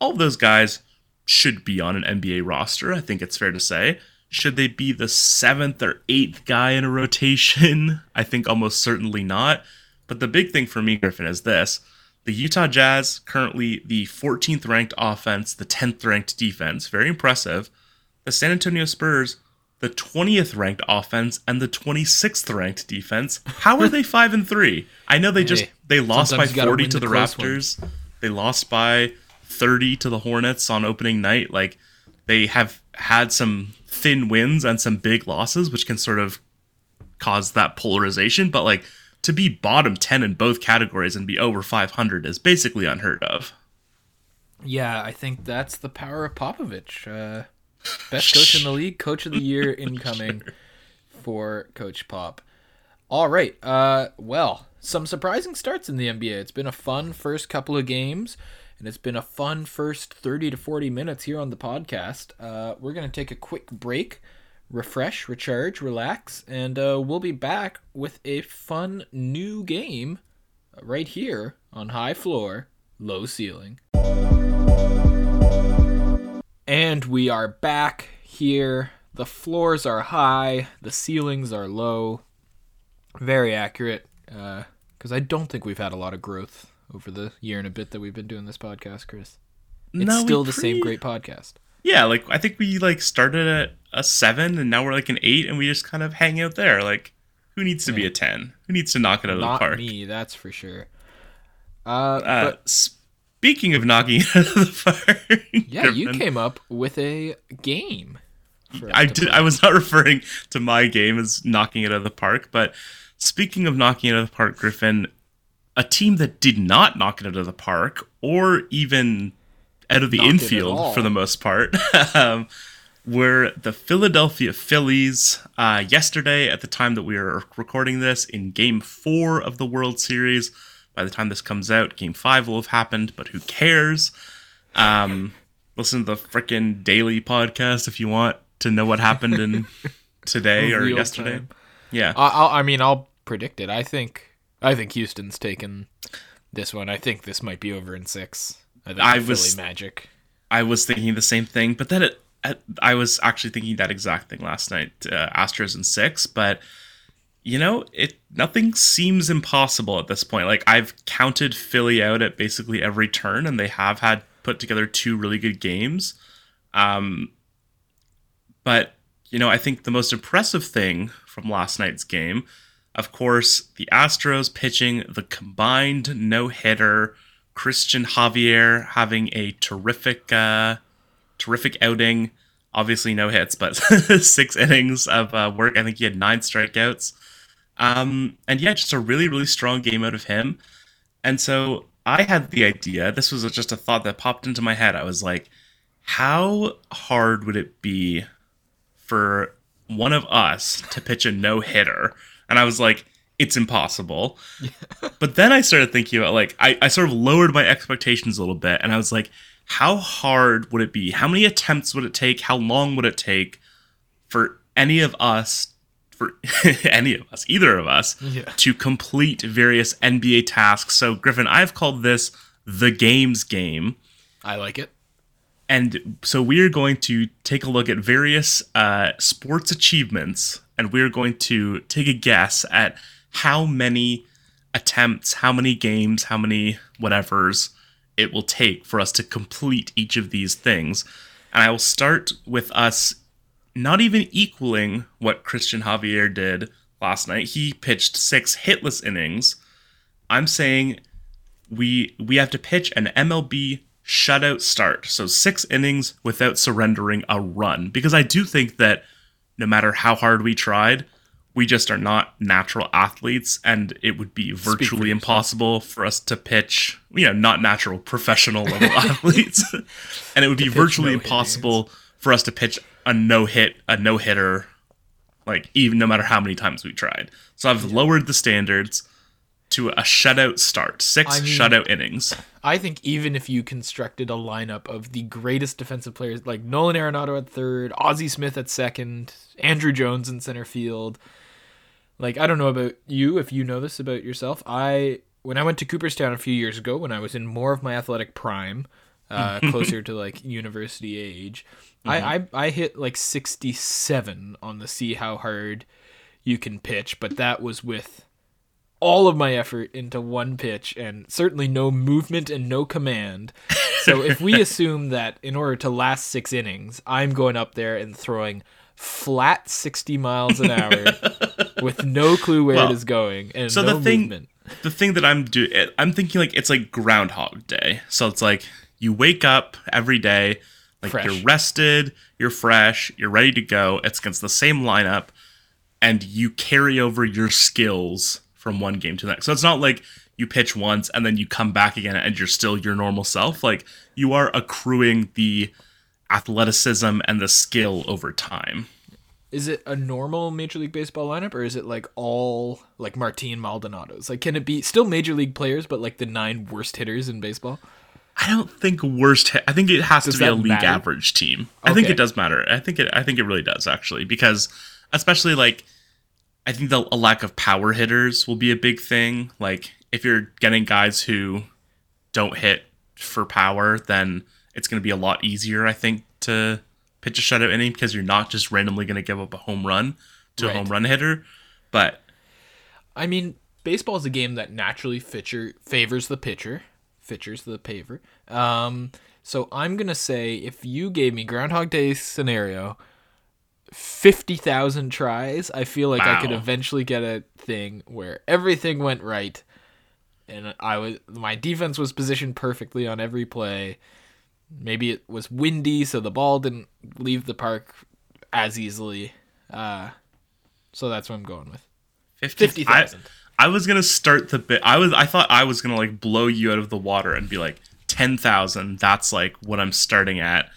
all of those guys should be on an NBA roster. I think it's fair to say. Should they be the seventh or eighth guy in a rotation? I think almost certainly not. But the big thing for me, Griffin, is this. The Utah Jazz, currently the 14th ranked offense, the 10th ranked defense, very impressive. The San Antonio Spurs, the 20th ranked offense and the 26th ranked defense. How are they 5 and 3? I know they just they lost by 40 to the, the Raptors. One. They lost by 30 to the Hornets on opening night. Like they have had some thin wins and some big losses which can sort of cause that polarization, but like to be bottom 10 in both categories and be over 500 is basically unheard of. Yeah, I think that's the power of Popovich. Uh Best coach in the league, coach of the year incoming. Sure. for Coach Pop. All right. Uh, well, some surprising starts in the NBA. It's been a fun first couple of games, and it's been a fun first 30 to 40 minutes here on the podcast. Uh, we're going to take a quick break, refresh, recharge, relax, and uh, we'll be back with a fun new game right here on High Floor, Low Ceiling. And we are back here. The floors are high, the ceilings are low. Very accurate, because I don't think we've had a lot of growth over the year and a bit that we've been doing this podcast, Chris. It's No, still the pretty- same great podcast. Yeah, like I think we like started at a seven and now we're like an eight and we just kind of hang out there. Like, who needs to be a ten? Who needs to knock it out of the park? me, that's for sure. Uh, Uh, but speaking of knocking it out of the park, yeah, you came up with a game. I did. play. I was not referring to my game as knocking it out of the park, but speaking of knocking it out of the park, Griffin, a team that did not knock it out of the park or even out of the infield for the most part um, were the Philadelphia Phillies. Uh, yesterday, at the time that we are recording this, in Game Four of the World Series. By the time this comes out, Game Five will have happened, but who cares? Um, listen to the frickin' daily podcast if you want to know what happened in today or Real yesterday. time. Yeah. I, I'll, mean, I'll predict it. I think I think Houston's taken this one. I think this might be over in six. I think I was- Philly Magic. I was thinking the same thing, but then it, I- was actually thinking that exact thing last night. Uh, Astros in six, but you know, it nothing seems impossible at this point. Like I've counted Philly out at basically every turn, and they have had put together two really good games. Um, but you know, I think the most impressive thing from last night's game, of course, the Astros pitching the combined no hitter. Cristian Javier having a terrific, uh, terrific outing. Obviously, no hits, but six innings of uh, work. I think he had nine strikeouts. Um, and yeah, just a really, really strong game out of him. And so I had the idea. This was just a thought that popped into my head. I was like, how hard would it be for one of us to pitch a no hitter? And I was like, it's impossible. but then I started thinking about like I, I sort of lowered my expectations a little bit and I was like, how hard would it be? How many attempts would it take? How long would it take for any of us for any of us, either of us, Yeah. to complete various NBA tasks? So Griffin, I've called this the games game. I like it. And so we're going to take a look at various uh, sports achievements, and we're going to take a guess at how many attempts, how many games, how many whatevers it will take for us to complete each of these things. And I will start with us not even equaling what Cristian Javier did last night. He pitched six hitless innings. I'm saying we we have to pitch an MLB shutout start. So 6 innings without surrendering a run because I do think that no matter how hard we tried, we just are not natural athletes and it would be virtually yourself. impossible for us to pitch, you know, not natural professional level athletes. and it would be virtually no-hit impossible for us to pitch a no hit, a no hitter like even no matter how many times we tried. So I've lowered the standards to a shutout start, six I mean- shutout innings. I think even if you constructed a lineup of the greatest defensive players, like Nolan Arenado at third, Ozzie Smith at second, Andruw Jones in center field, like I don't know about you if you know this about yourself. I when I went to Cooperstown a few years ago, when I was in more of my athletic prime, uh, closer to like university age, I, I I hit like sixty seven on the see how hard you can pitch, but that was with all of my effort into one pitch and certainly no movement and no command. So if we assume that in order to last six innings, I'm going up there and throwing flat 60 miles an hour with no clue where Well, it is going and so no the thing- movement. the thing that I'm doing, I'm thinking like it's like Groundhog Day. So it's like you wake up every day, like Fresh. you're rested, you're fresh, you're ready to go. It's against the same lineup, and you carry over your skills from one game to the next. So it's not like you pitch once and then you come back again and you're still your normal self. Like you are accruing the athleticism and the skill over time. Is it a normal Major League Baseball lineup, or is it like all like Martin Maldonados? Like, can it be still Major League players, but like the nine worst hitters in baseball? I don't think worst. Hit, I think it has Does to be a league matter? average team. I think it does matter. I think it. I think it really does actually because, especially like, I think the a lack of power hitters will be a big thing. Like if you're getting guys who don't hit for power, then it's going to be a lot easier. I think to pitch a shutout inning because you're not just randomly going to give up a home run to Right. a home run hitter. But I mean, baseball is a game that naturally fitcher, favors the pitcher, fitchers the paver. Um, so I'm gonna say if you gave me Groundhog Day scenario, fifty thousand tries, I feel like I could eventually get a thing where everything went right, and I was my defense was positioned perfectly on every play. Maybe it was windy, so the ball didn't leave the park as easily. Uh, so that's what I'm going with. 50, 50,000. I, I was gonna start the bit. I was. I thought I was gonna like blow you out of the water and be like ten thousand. That's like what I'm starting at.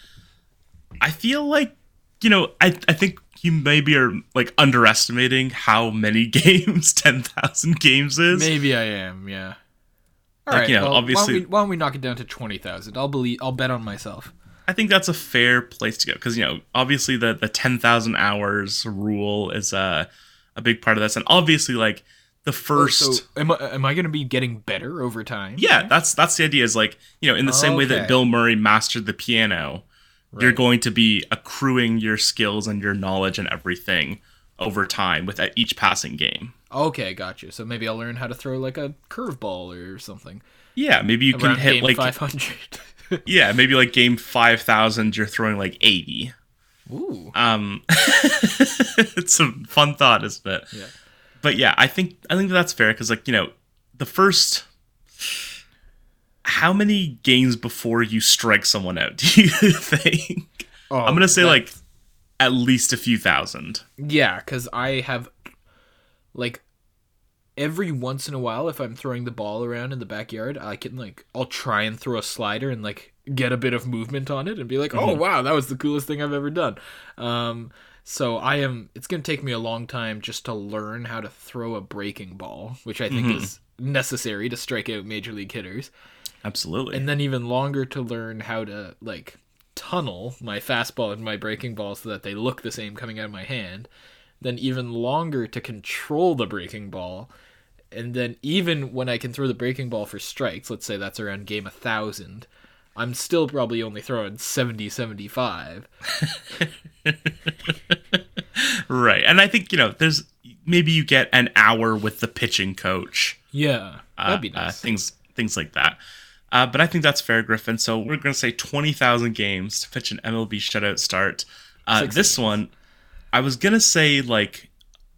I feel like you know. I I think you maybe are like underestimating how many games ten thousand games is. Maybe I am, yeah. All Like, right, you know, well, why, obviously- don't we, why don't we knock it down to twenty thousand? I'll believe. I'll bet on myself. I think that's a fair place to go because you know obviously the the ten thousand hours rule is a a big part of this, and obviously like the oh, first. So, am I am I going to be getting better over time? Yeah, that's that's the idea. Is like you know, in the same way that Bill Murray mastered the piano, you're going to be accruing your skills and your knowledge and everything over time with each passing game. Okay, gotcha. So maybe I'll learn how to throw like a curveball or something Yeah, maybe you can hit like five hundred. yeah, maybe like game five thousand, you're throwing like eighty. Ooh. Um, it's a fun thought, isn't it? Yeah. But yeah, I think I think that's fair because like you know the first. How many games before you strike someone out do you think? Oh, I'm gonna say that- like at least a few thousand. Yeah, because I have like every once in a while, if I'm throwing the ball around in the backyard, I can like I'll try and throw a slider and like get a bit of movement on it and be like, oh wow, that was the coolest thing I've ever done. Um, so I am. It's gonna take me a long time just to learn how to throw a breaking ball, which I think is necessary to strike out major league hitters Absolutely. and then even longer to learn how to like tunnel my fastball and my breaking ball so that they look the same coming out of my hand then even longer to control the breaking ball and then even when i can throw the breaking ball for strikes let's say that's around game a thousand i'm still probably only throwing 70 75 right. And I think, you know, there's maybe you get an hour with the pitching coach. yeah that'd be uh, nice things things like that. Uh, but I think that's fair, Griffin. So we're going to say 20,000 games to pitch an MLB shutout start. Uh, this one, I was going to say like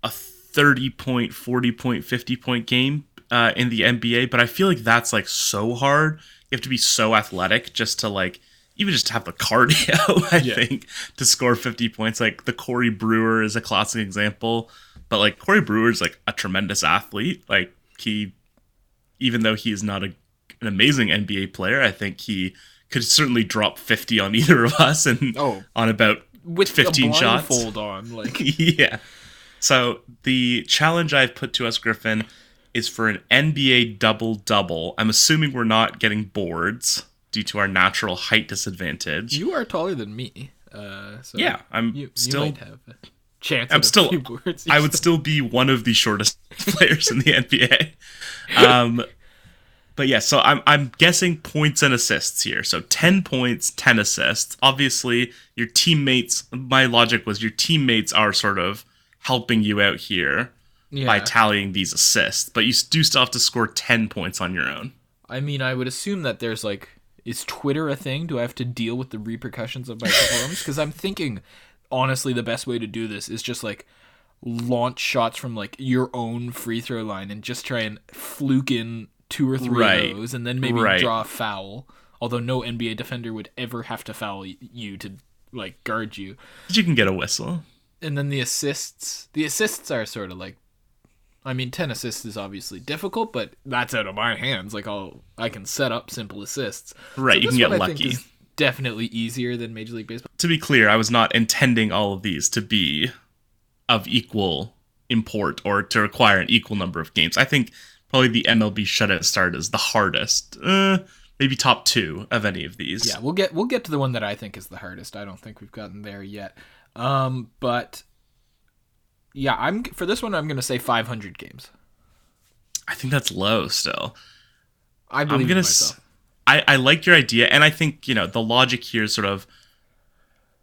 a 30 point, 40 point, 50 point game uh, in the NBA, but I feel like that's like so hard. You have to be so athletic just to like, even just have the cardio, I Yeah. think, to score 50 points. Like the Corey Brewer is a classic example. But like Corey Brewer is like a tremendous athlete. Like he even though he is not a, an amazing NBA player, I think he could certainly drop 50 on either of us and Oh. on about with 15 a shots. on like yeah. So the challenge I've put to us, Griffin, is for an NBA double double. I'm assuming we're not getting boards due to our natural height disadvantage. you are taller than me uh so yeah, I'm you, still. you might have a chance I'm still- boards. I would still be one of the shortest players in the NBA. Um, but yeah, so I'm I'm guessing points and assists here. So 10 points, 10 assists. Obviously, your teammates. My logic was your teammates are sort of helping you out here by tallying these assists, but you do still have to score 10 points on your own. I mean, I would assume that there's like, is Twitter a thing? Do I have to deal with the repercussions of my performance? Because I'm thinking, honestly, the best way to do this is just like launch shots from like your own free throw line and just try and fluke in two or three Right. of those, and then maybe Right. draw a foul. Although no NBA defender would ever have to foul you to like guard you. But you can get a whistle. And then the assists, the assists are sort of like. I mean, ten assists is obviously difficult, but that's out of my hands. Like, I'll I can set up simple assists. Right, So you can get one I think lucky. definitely easier than Major League Baseball. To be clear, I was not intending all of these to be of equal import or to require an equal number of games. I think probably the MLB shutout start is the hardest. Uh, maybe top two of any of these. Yeah, we'll get we'll get to the one that I think is the hardest. I don't think we've gotten there yet. Um, but yeah, I'm for this one. I'm going to say 500 games. I think that's low still. I believe I'm gonna. s-. I I like your idea, and I think you know the logic here is sort of.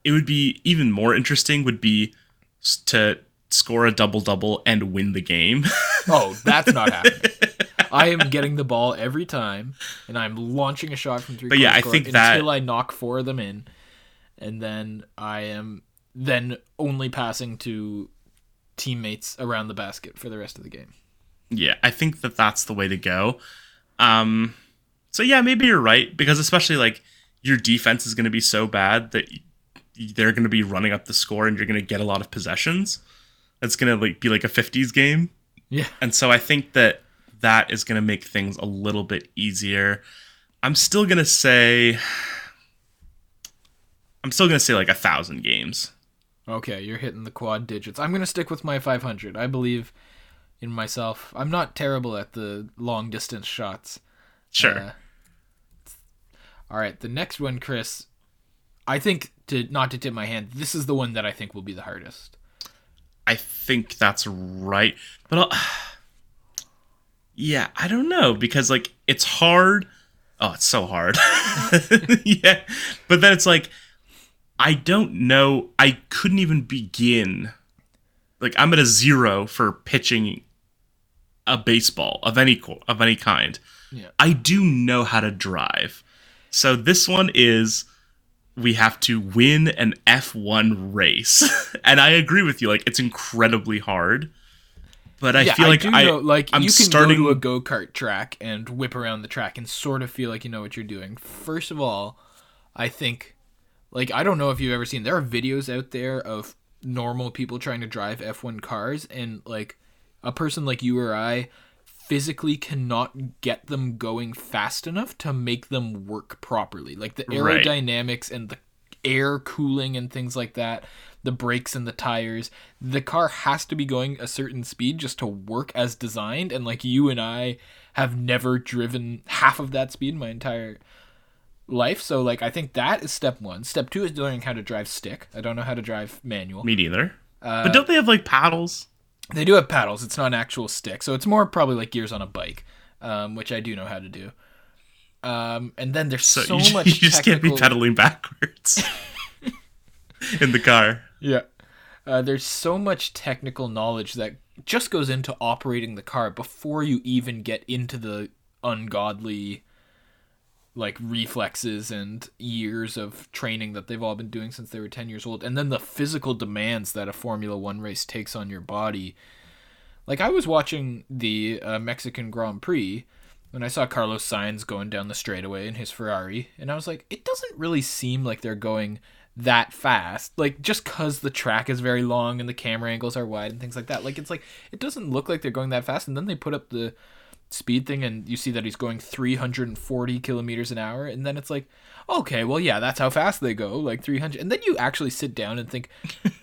It would be even more interesting. Would be to score a double double and win the game. Oh, that's not happening. I am getting the ball every time, and I'm launching a shot from three. But yeah, I think that- until I knock four of them in, and then I am then only passing to teammates around the basket for the rest of the game. yeah, I think that that's the way to go. Um, so yeah, maybe you're right because especially like your defense is going to be so bad that they're going to be running up the score and you're going to get a lot of possessions. It's going to like be like a 50s game. Yeah, And so I think that that is going to make things a little bit easier. I'm still going to say I'm still going to say like a 1000 games. Okay, you're hitting the quad digits. I'm gonna stick with my 500. I believe in myself. I'm not terrible at the long distance shots. Sure. Uh, all right, the next one, Chris. I think to not to tip my hand, this is the one that I think will be the hardest. I think that's right. But I'll, yeah, I don't know because like it's hard. Oh, it's so hard. yeah, but then it's like I don't know. I couldn't even begin. Like I'm at a zero for pitching a baseball of any of any kind. Yeah. I do know how to drive. So this one is we have to win an F1 race. and I agree with you like it's incredibly hard. But I yeah, feel like do I know, like I'm you can starting go to a go kart track and whip around the track and sort of feel like you know what you're doing. First of all, I think, like I don't know if you've ever seen there are videos out there of normal people trying to drive F1 cars and like a person like you or I physically cannot get them going fast enough to make them work properly. Like the Right. aerodynamics and the air cooling and things like that, the brakes and the tires. The car has to be going a certain speed just to work as designed. And like you and I have never driven half of that speed my entire life. So like I think that is step one. Step two is learning how to drive stick. I don't know how to drive manual. me neither. Uh, but don't they have like paddles? They do have paddles. It's not an actual stick, so it's more probably like gears on a bike, um, which I do know how to do. Um, and then there's So, so, you, much. you just can't be pedaling backwards in the car. Yeah. Uh, there's so much technical knowledge that just goes into operating the car before you even get into the ungodly like reflexes and years of training that they've all been doing since they were 10 years old. And then the physical demands that a Formula 1 race takes on your body. Like I was watching the uh, Mexican Grand Prix when I saw Carlos Sainz going down the straightaway in his Ferrari and I was like it doesn't really seem like they're going that fast. Like just cuz the track is very long and the camera angles are wide and things like that. Like it's like it doesn't look like they're going that fast and then they put up the speed thing and you see that he's going 340 kilometers an hour and then it's like okay well yeah that's how fast they go like 300 and then you actually sit down and think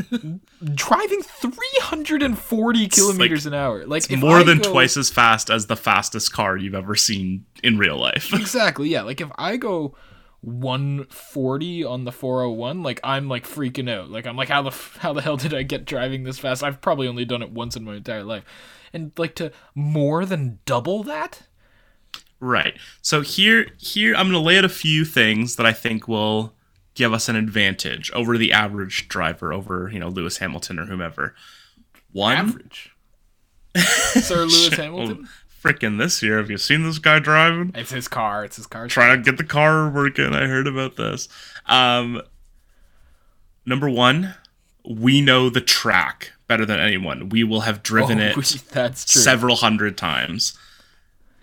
driving 340 kilometers an hour like More I than go- twice as fast as the fastest car you've ever seen in real life. exactly yeah like if i go 140 on the 401 like i'm like freaking out. Like i'm like how the f- how the hell did i get driving this fast? I've probably only done it once in my entire life and like to more than double that Right. So here here I'm going to lay out a few things that I think will give us an advantage over the average driver over, you know, Lewis Hamilton or whomever. One average sir lewis Shit, hamilton well, Frickin' this year, have you seen this guy driving? it's his car it's his car Trying to get the car working. I heard about this. Um number 1, we know the track better than anyone. We will have driven Oh, it that's true several hundred times.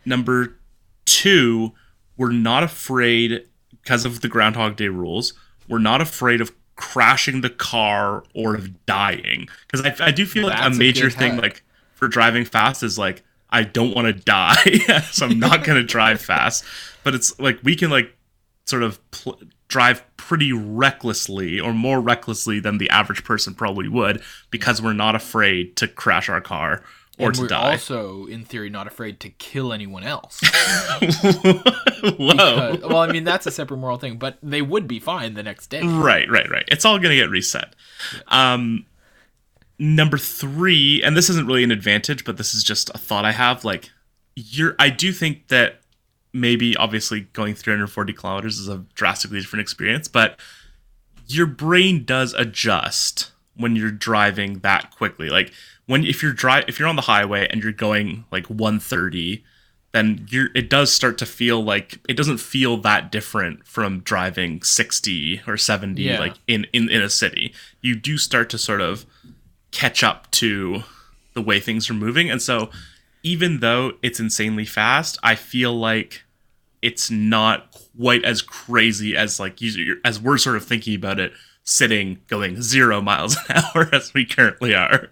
Number two, we're not afraid because of the Groundhog Day rules. We're not afraid of crashing the car or of dying because I, I do feel like That's a a major good thing like for driving fast is like I don't want to die, so I'm not gonna drive fast. But it's like we can like sort of pl- drive pretty recklessly or more recklessly than the average person probably would because we're not afraid to crash our car or and to we're die. also, in theory, not afraid to kill anyone else. Whoa. Uh, well, I mean, that's a separate moral thing, but they would be fine the next day. Right, right, right. It's all going to get reset. Um, number three, and this isn't really an advantage, but this is just a thought I have. Like, you're, I do think that maybe obviously going 340 kilometers is a drastically different experience, but your brain does adjust when you're driving that quickly. Like when if you're drive if you're on the highway and you're going like 130 then you're it does start to feel like it doesn't feel that different from driving 60 or 70 Yeah. like in, in in a city you do start to sort of catch up to the way things are moving and so even though it's insanely fast i feel like it's not quite as crazy as like you as we're sort of thinking about it sitting going zero miles an hour as we currently are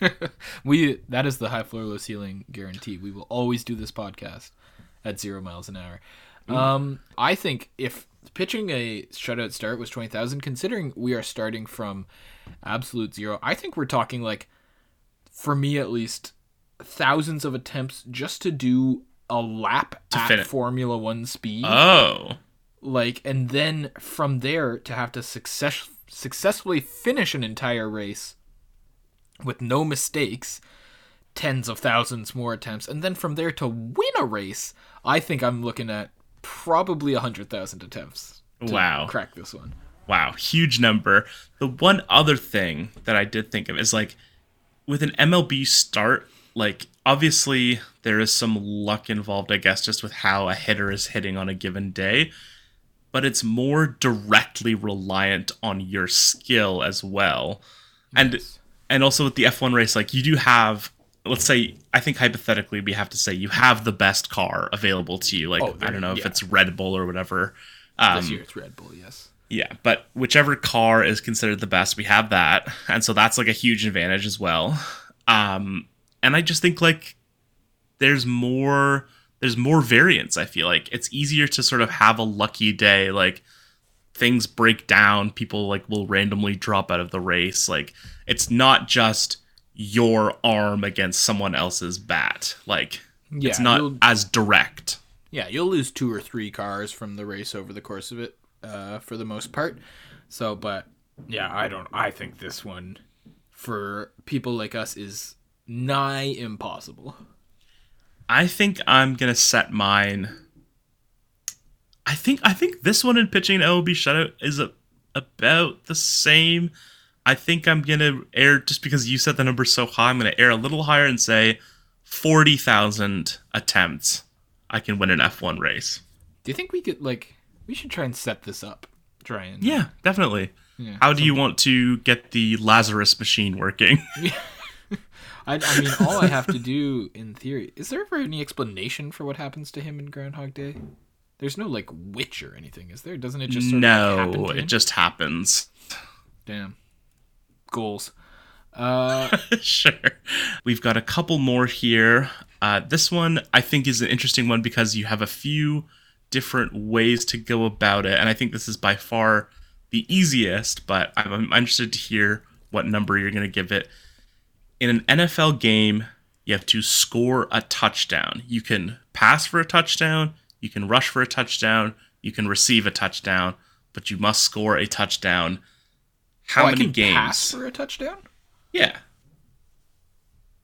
We that is the high floor, low ceiling guarantee. We will always do this podcast at zero miles an hour. Um, I think if pitching a shutout start was twenty thousand, considering we are starting from absolute zero, I think we're talking like, for me at least, thousands of attempts just to do a lap at fin. Formula One speed. oh like and then from there to have to success successfully finish an entire race with no mistakes tens of thousands more attempts and then from there to win a race i think i'm looking at probably a 100000 attempts to Wow. crack this one Wow, huge number. The one other thing that I did think of is like with an MLB start, like obviously there is some luck involved, I guess, just with how a hitter is hitting on a given day, but it's more directly reliant on your skill as well. And Yes. and also with the F1 race, like you do have let's say I think hypothetically we have to say you have the best car available to you. Like Oh, I don't know if it's Red Bull or whatever. Um, this year it's red bull yes yeah, but whichever car is considered the best, we have that, and so that's like a huge advantage as well. Um, and I just think like there's more there's more variance. I feel like it's easier to sort of have a lucky day, like things break down, people like will randomly drop out of the race. Like it's not just your arm against someone else's bat. Like yeah it's not as direct. yeah you'll lose two or three cars from the race over the course of it uh, for the most part so but yeah i don't i think this one for people like us is nigh impossible I think I'm gonna set mine. I think I think this one in pitching MLB shutout is a, about the same. I think I'm gonna air just because you set the number so high. I'm gonna air a little higher and say forty thousand attempts. I can win an F1 race. do you think we could like we should try and set this up try and Yeah, definitely. Yeah, How do you want to get the Lazarus machine working? I, I mean all i have to do in theory is there ever any explanation for what happens to him in groundhog day there's no like witch or anything is there doesn't it just sort of happen no, to it just happens. damn goals uh sure. We've got a couple more here. Uh, this one I think is an interesting one because you have a few different ways to go about it, and I think this is by far the easiest. But I'm, I'm interested to hear what number you're going to give it. In an NFL game, you have to score a touchdown. You can pass for a touchdown, you can rush for a touchdown, you can receive a touchdown, but you must score a touchdown. How oh, I many can games? pass for a touchdown Yeah.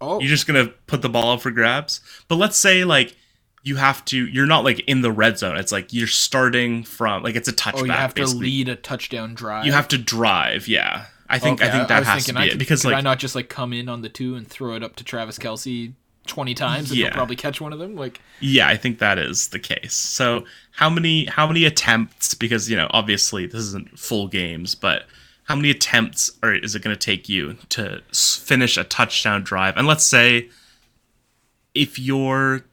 oh You're just gonna put the ball up for grabs. But let's say like you have to. You're not like in the red zone. It's like you're starting from like it's a touchback. oh you have to lead a touchdown drive You have to drive. Yeah, I think I think that was has thinking to be could, it because could like I not just like come in on the two and throw it up to Travis Kelce twenty times and Yeah. he'll probably catch one of them? Like yeah, I think that is the case. So how many how many attempts? Because you know obviously this isn't full games, but how many attempts are is it going to take you to finish a touchdown drive? And let's say if you're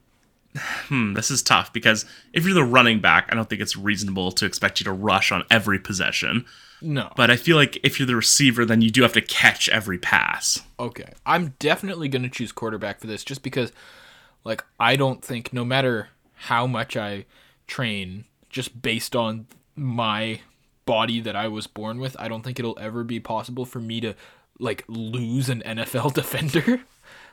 hmm, this is tough because if you're the running back, I don't think it's reasonable to expect you to rush on every possession. No. But I feel like if you're the receiver, then you do have to catch every pass. Okay. I'm definitely going to choose quarterback for this just because like I don't think no matter how much I train just based on my body that I was born with, I don't think it'll ever be possible for me to like lose an NFL defender.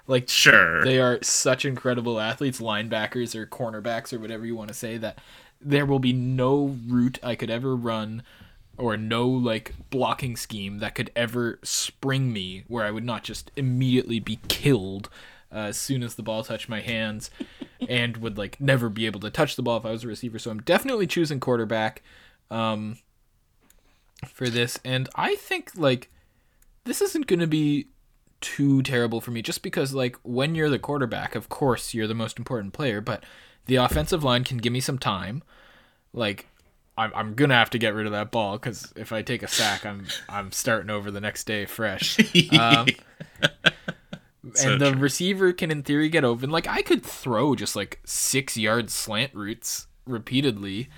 like Sure. they are such incredible athletes, linebackers or cornerbacks or whatever you want to say that there will be no route I could ever run or no like blocking scheme that could ever spring me where I would not just immediately be killed uh, as soon as the ball touched my hands and would like never be able to touch the ball if I was a receiver. So I'm definitely choosing quarterback um, for this. And I think like this isn't going to be too terrible for me just because like when you're the quarterback, of course you're the most important player, but the offensive line can give me some time. Like I'm, I'm gonna have to get rid of that ball because if I take a sack, I'm I'm starting over the next day fresh. Um, So and the true. receiver can in theory get open. Like I could throw just like six yard slant routes repeatedly.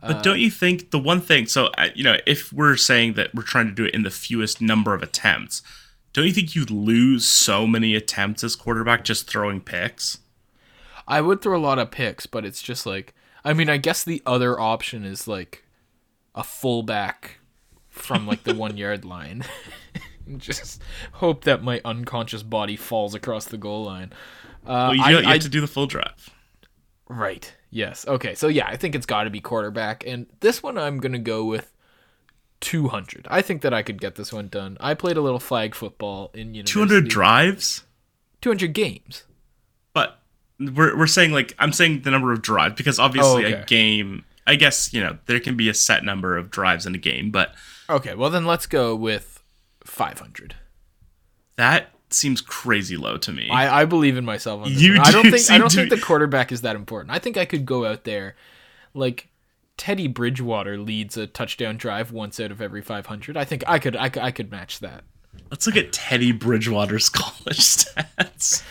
But don't you think the one thing? So uh, you know, if we're saying that we're trying to do it in the fewest number of attempts, don't you think you'd lose so many attempts as quarterback just throwing picks? I would throw a lot of picks, but it's just like I mean, I guess the other option is like a fullback from like the one yard line. just hope that my unconscious body falls across the goal line. Uh, Well, you, I- you I- have to do the full drive. Right. Yes. Okay. So yeah, I think it's got to be quarterback, and this one I'm gonna go with 200. I think that I could get this one done. I played a little flag football in university. Two hundred drives, 200 games. We're we're saying like I'm saying the number of drives because obviously Oh, a game. I guess you know there can be a set number of drives in a game, but Okay. Well then let's go with 500. that seems crazy low to me. I, I believe in myself. On this You one. I don't do think I don't think the quarterback is that important. I think I could go out there, like Teddy Bridgewater leads a touchdown drive once out of every 500. I think I could I could, I could match that. Let's look at Teddy Bridgewater's college stats.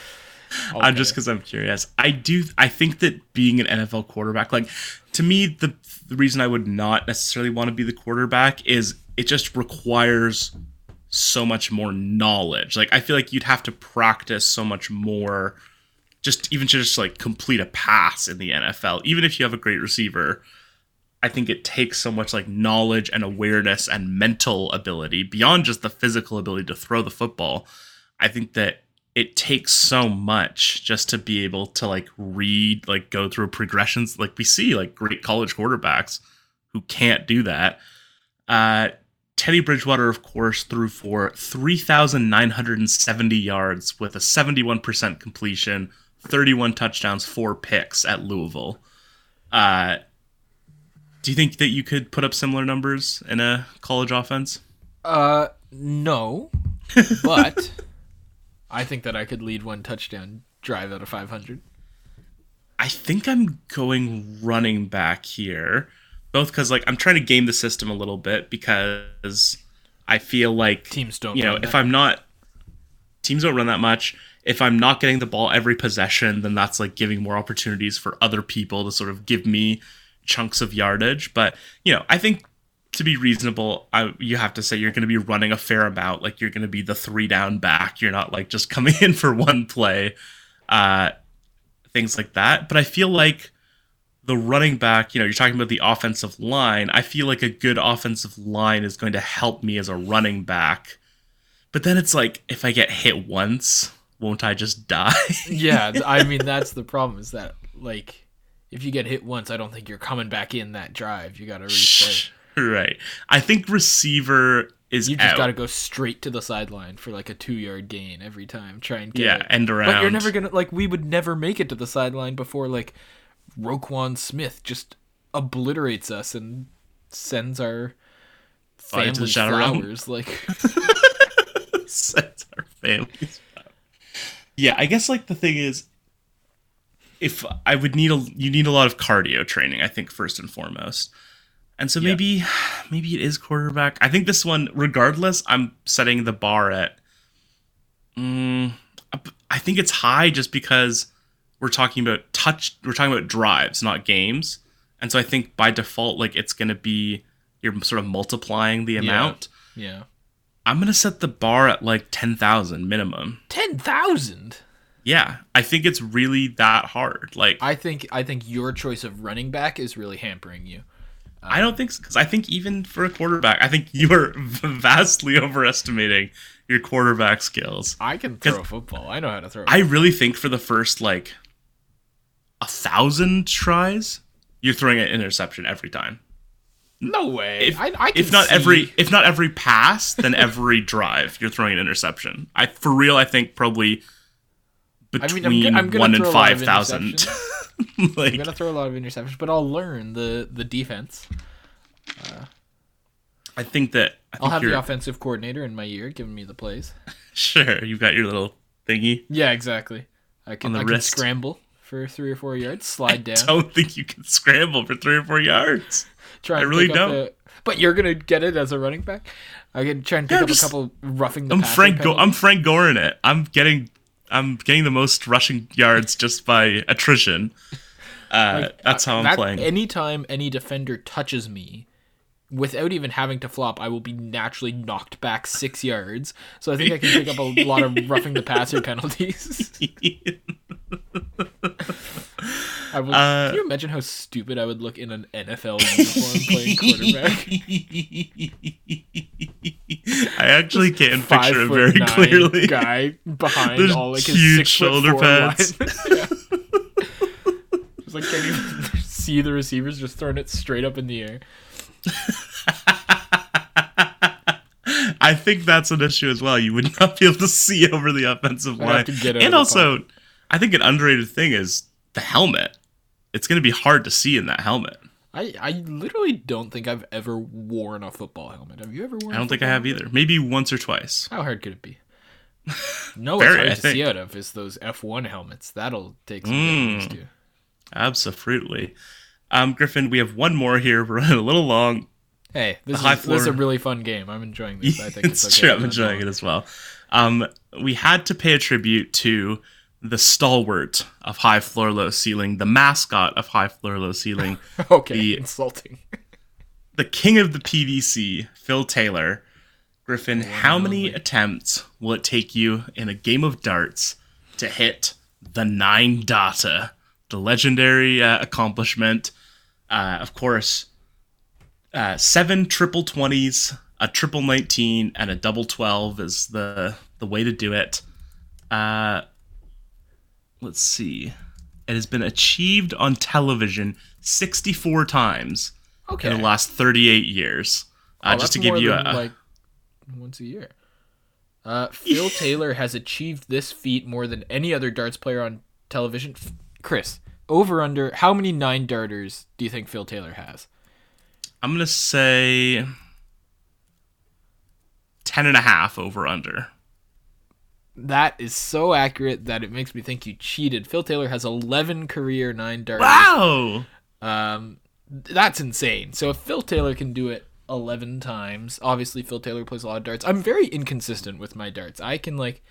I'm just because I'm curious. I do. I think that being an NFL quarterback, like to me, the the reason I would not necessarily want to be the quarterback is it just requires so much more knowledge. Like I feel like you'd have to practice so much more, just even to just like complete a pass in the NFL. Even if you have a great receiver, I think it takes so much like knowledge and awareness and mental ability beyond just the physical ability to throw the football. I think that it takes so much just to be able to like read, like go through progressions. Like we see like great college quarterbacks who can't do that. Uh, Teddy Bridgewater, of course, threw for 3,970 yards with a 71% completion, 31 touchdowns, four picks at Louisville. Uh, do you think that you could put up similar numbers in a college offense? Uh, no, but I think that I could lead one touchdown drive out of 500. I think I'm going running back here, both because like I'm trying to game the system a little bit because I feel like Teams don't you know if. I'm not teams don't run that much. If I'm not getting the ball every possession, then that's like giving more opportunities for other people to sort of give me chunks of yardage. But you know, I think to be reasonable, I, you have to say you're going to be running a fair amount. Like you're going to be the three down back. You're not like just coming in for one play, uh, things like that. But I feel like the running back, you know, you're talking about the offensive line. I feel like a good offensive line is going to help me as a running back. But then it's like, if I get hit once, won't I just die? yeah, I mean that's the problem is that like if you get hit once, I don't think you're coming back in that drive. You got to restart. right. I think receiver is You just got to go straight to the sideline for like a two yard gain every time. Try and get yeah, it. end around. But you're never gonna like we would never make it to the sideline before like Roquan Smith just obliterates us and sends our Fly to the family flowers. Like sets our families. Yeah, I guess like the thing is, if I would need a, you need a lot of cardio training. I think first and foremost, and so maybe, maybe it is quarterback. I think this one, regardless, I'm setting the bar at. Mm, I think it's high just because we're talking about touch. We're talking about drives, not games, and so I think by default, like it's going to be you're sort of multiplying the amount. yeah, I'm gonna set the bar at like ten thousand minimum. ten thousand. Yeah, I think it's really that hard. Like, I think I think your choice of running back is really hampering you. I don't think so, because I think even for a quarterback, I think you are vastly overestimating your quarterback skills. I can throw a football. I know how to throw. I really think for the first like a thousand tries, you're throwing an interception every time. no way. If, I, I if not see- every if not every pass, then every drive you're throwing an interception. I for real, I think probably I between mean, I'm I'm one and throw a lot of five thousand. like I'm gonna throw a lot of interceptions, but I'll learn the the defense. I think that I I'll have you're the offensive coordinator in my ear giving me the plays. sure you've got your little thingy. Yeah, exactly. I can I can scramble for three or four yards, slide down, Don't think you can scramble for three or four yards. try. I really don't. a- but you're gonna get it as a running back. I can try and pick Yeah, up just- a couple roughing the I'm Frank. Go- I'm Frank Gore in it. I'm getting. I'm getting the most rushing yards just by attrition. Uh, Like, that's how I'm that- playing. Anytime any defender touches me, without even having to flop, I will be naturally knocked back six yards. So I think I can pick up a lot of roughing the passer penalties. I Uh, can you imagine how stupid I would look in an NFL uniform playing quarterback? I actually can Five picture it very clearly. Guy behind Those all like his huge six shoulder pads. Yeah. Just like can't even see the receivers just throwing it straight up in the air. I think that's an issue as well. You would not be able to see over the offensive I'd line. have to get and also, I think an underrated thing is the helmet. It's going to be hard to see in that helmet. I, I literally don't think I've ever worn a football helmet. Have you ever worn? I don't think I have either. Maybe once or twice. How hard could it be? No, Very, it's hard I to think. see out of is those F1 helmets. That'll take some Mm. getting used to. Absolutely. Um, Griffin, we have one more here. We're running a little long. Hey, this is, this is a really fun game. I'm enjoying this. I think it's it's, true. I'm enjoying it as well. Um, we had to pay a tribute to the stalwart of high floor, low ceiling, the mascot of high floor, low ceiling, Okay, The- insulting. the king of the PDC, Phil Taylor. Griffin, how many attempts will it take you in a game of darts to hit the nine darter, the legendary uh, accomplishment? Uh, of course, uh, seven triple twenties, a triple nineteen, and a double twelve is the the way to do it. Uh, let's see. It has been achieved on television sixty four times Okay, in the last 38 years. Uh, Oh, just to give you a, like once a year. Uh, Phil Taylor has achieved this feat more than any other darts player on television. Chris, over under how many nine darters do you think Phil Taylor has? I'm gonna say 10 and a half over under. That is so accurate that it makes me think you cheated. Phil Taylor has 11 career nine darts. Wow! Um, that's insane. So if Phil Taylor can do it 11 times, obviously Phil Taylor plays a lot of darts. I'm very inconsistent with my darts. I can like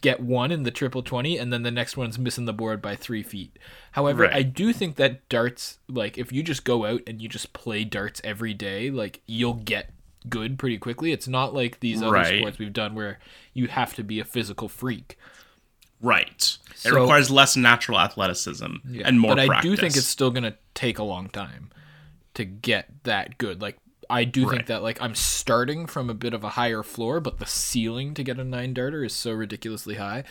get one in the triple 20 and then the next one's missing the board by three feet. However, Right. I do think that darts, like if you just go out and you just play darts every day, like you'll get good pretty quickly. It's not like these other Right. sports we've done where you have to be a physical freak. Right. it requires less natural athleticism and more but I practice. do think it's still gonna take a long time to get that good. Like I do Right. think that like I'm starting from a bit of a higher floor, but the ceiling to get a nine darter is so ridiculously high.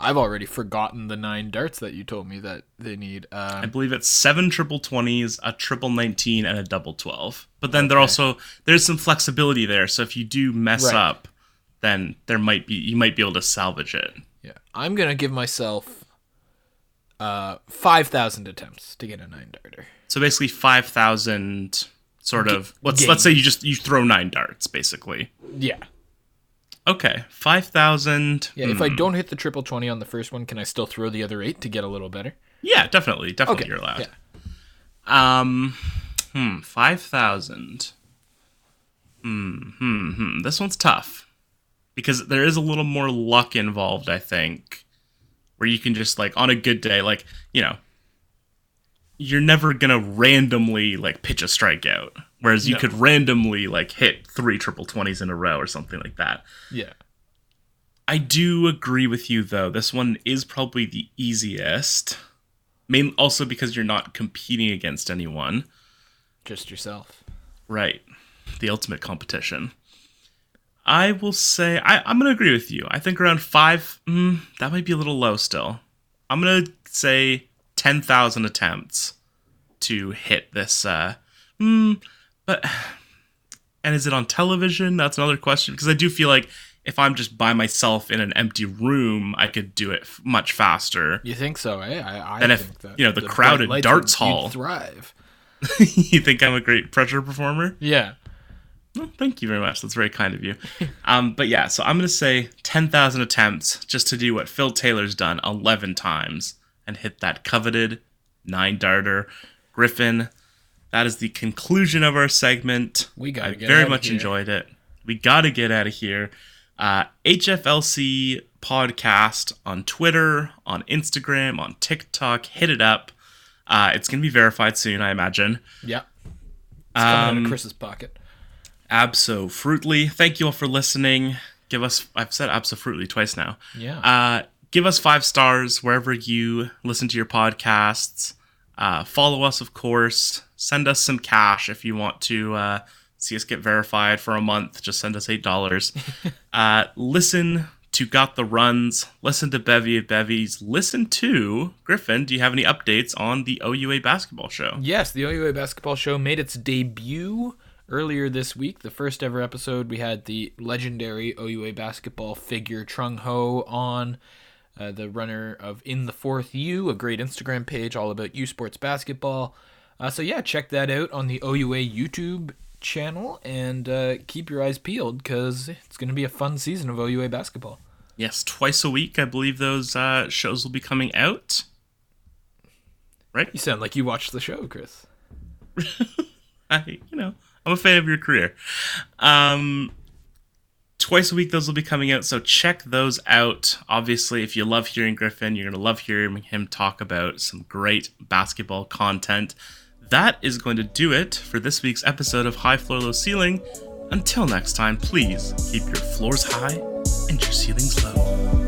I've already forgotten the nine darts that you told me that they need. I Um, believe it's seven triple 20s, a triple 19, and a double 12. But then there also there's some flexibility there. So if you do mess Right. up, then there might be you might be able to salvage it. yeah, I'm gonna give myself uh five thousand attempts to get a nine darter. So basically 5,000 sort of let's let's say you just you throw nine darts basically. Yeah, Okay, 5,000. yeah. If I don't hit the triple twenty on the first one, can I still throw the other eight to get a little better? Yeah, definitely. Definitely Okay, you're allowed. yeah. Um hmm, 5,000. Hmm, hmm, hmm. This one's tough. Because there is a little more luck involved, I think. Where you can just like on a good day, like, you know, you're never gonna randomly like pitch a strikeout. Whereas you No. could randomly like hit three triple twenties in a row or something like that. Yeah. I do agree with you though. This one is probably the easiest. Main also because you're not competing against anyone. just yourself. Right. The ultimate competition. I will say I, I'm gonna agree with you. I think around five. Mm, that might be a little low still. I'm gonna say ten thousand attempts to hit this. Uh, mm, but and is it on television? That's another question because I do feel like if I'm just by myself in an empty room, I could do it f- much faster. You think so, eh? I, I And if, think that you know, the bright crowded darts you'd hall- thrive. you think I'm a great pressure performer? Yeah. Well, thank you very much. That's very kind of you. um, but yeah, so I'm gonna say ten thousand attempts just to do what Phil Taylor's done eleven times and hit that coveted nine darter. Griffin, that is the conclusion of our segment. We get very much enjoyed it. We gotta get out of here. Uh, HFLC podcast on Twitter, on Instagram, on TikTok. Hit it up. Uh, it's gonna be verified soon, I imagine. Yeah. It's coming out Um, of Chris's pocket. Absolutely. Thank you all for listening. Give us, I've said absolutely twice now. Yeah. Uh, give us five stars wherever you listen to your podcasts. Uh, follow us, of course. Send us some cash if you want to uh, see us get verified for a month. Just send us $8. uh, listen to Got the Runs. Listen to Bevy of Bevies. Listen to Griffin. Do you have any updates on the OUA basketball show? Yes, the OUA basketball show made its debut earlier this week. The first ever episode, we had the legendary OUA basketball figure Trung Ho on, uh, the runner of In the Fourth U, a great Instagram page all about U Sports basketball. Uh, so yeah, check that out on the OUA YouTube channel and uh, keep your eyes peeled because it's going to be a fun season of OUA basketball. Yes, twice a week. I believe those uh, shows will be coming out. Right? You sound like you watched the show, Chris. I, you know, I'm a fan of your career. Um, twice a week, those will be coming out. So check those out. Obviously, if you love hearing Griffin, you're gonna love hearing him talk about some great basketball content. That is going to do it for this week's episode of High Floor Low Ceiling. Until next time, please keep your floors high and your ceilings low.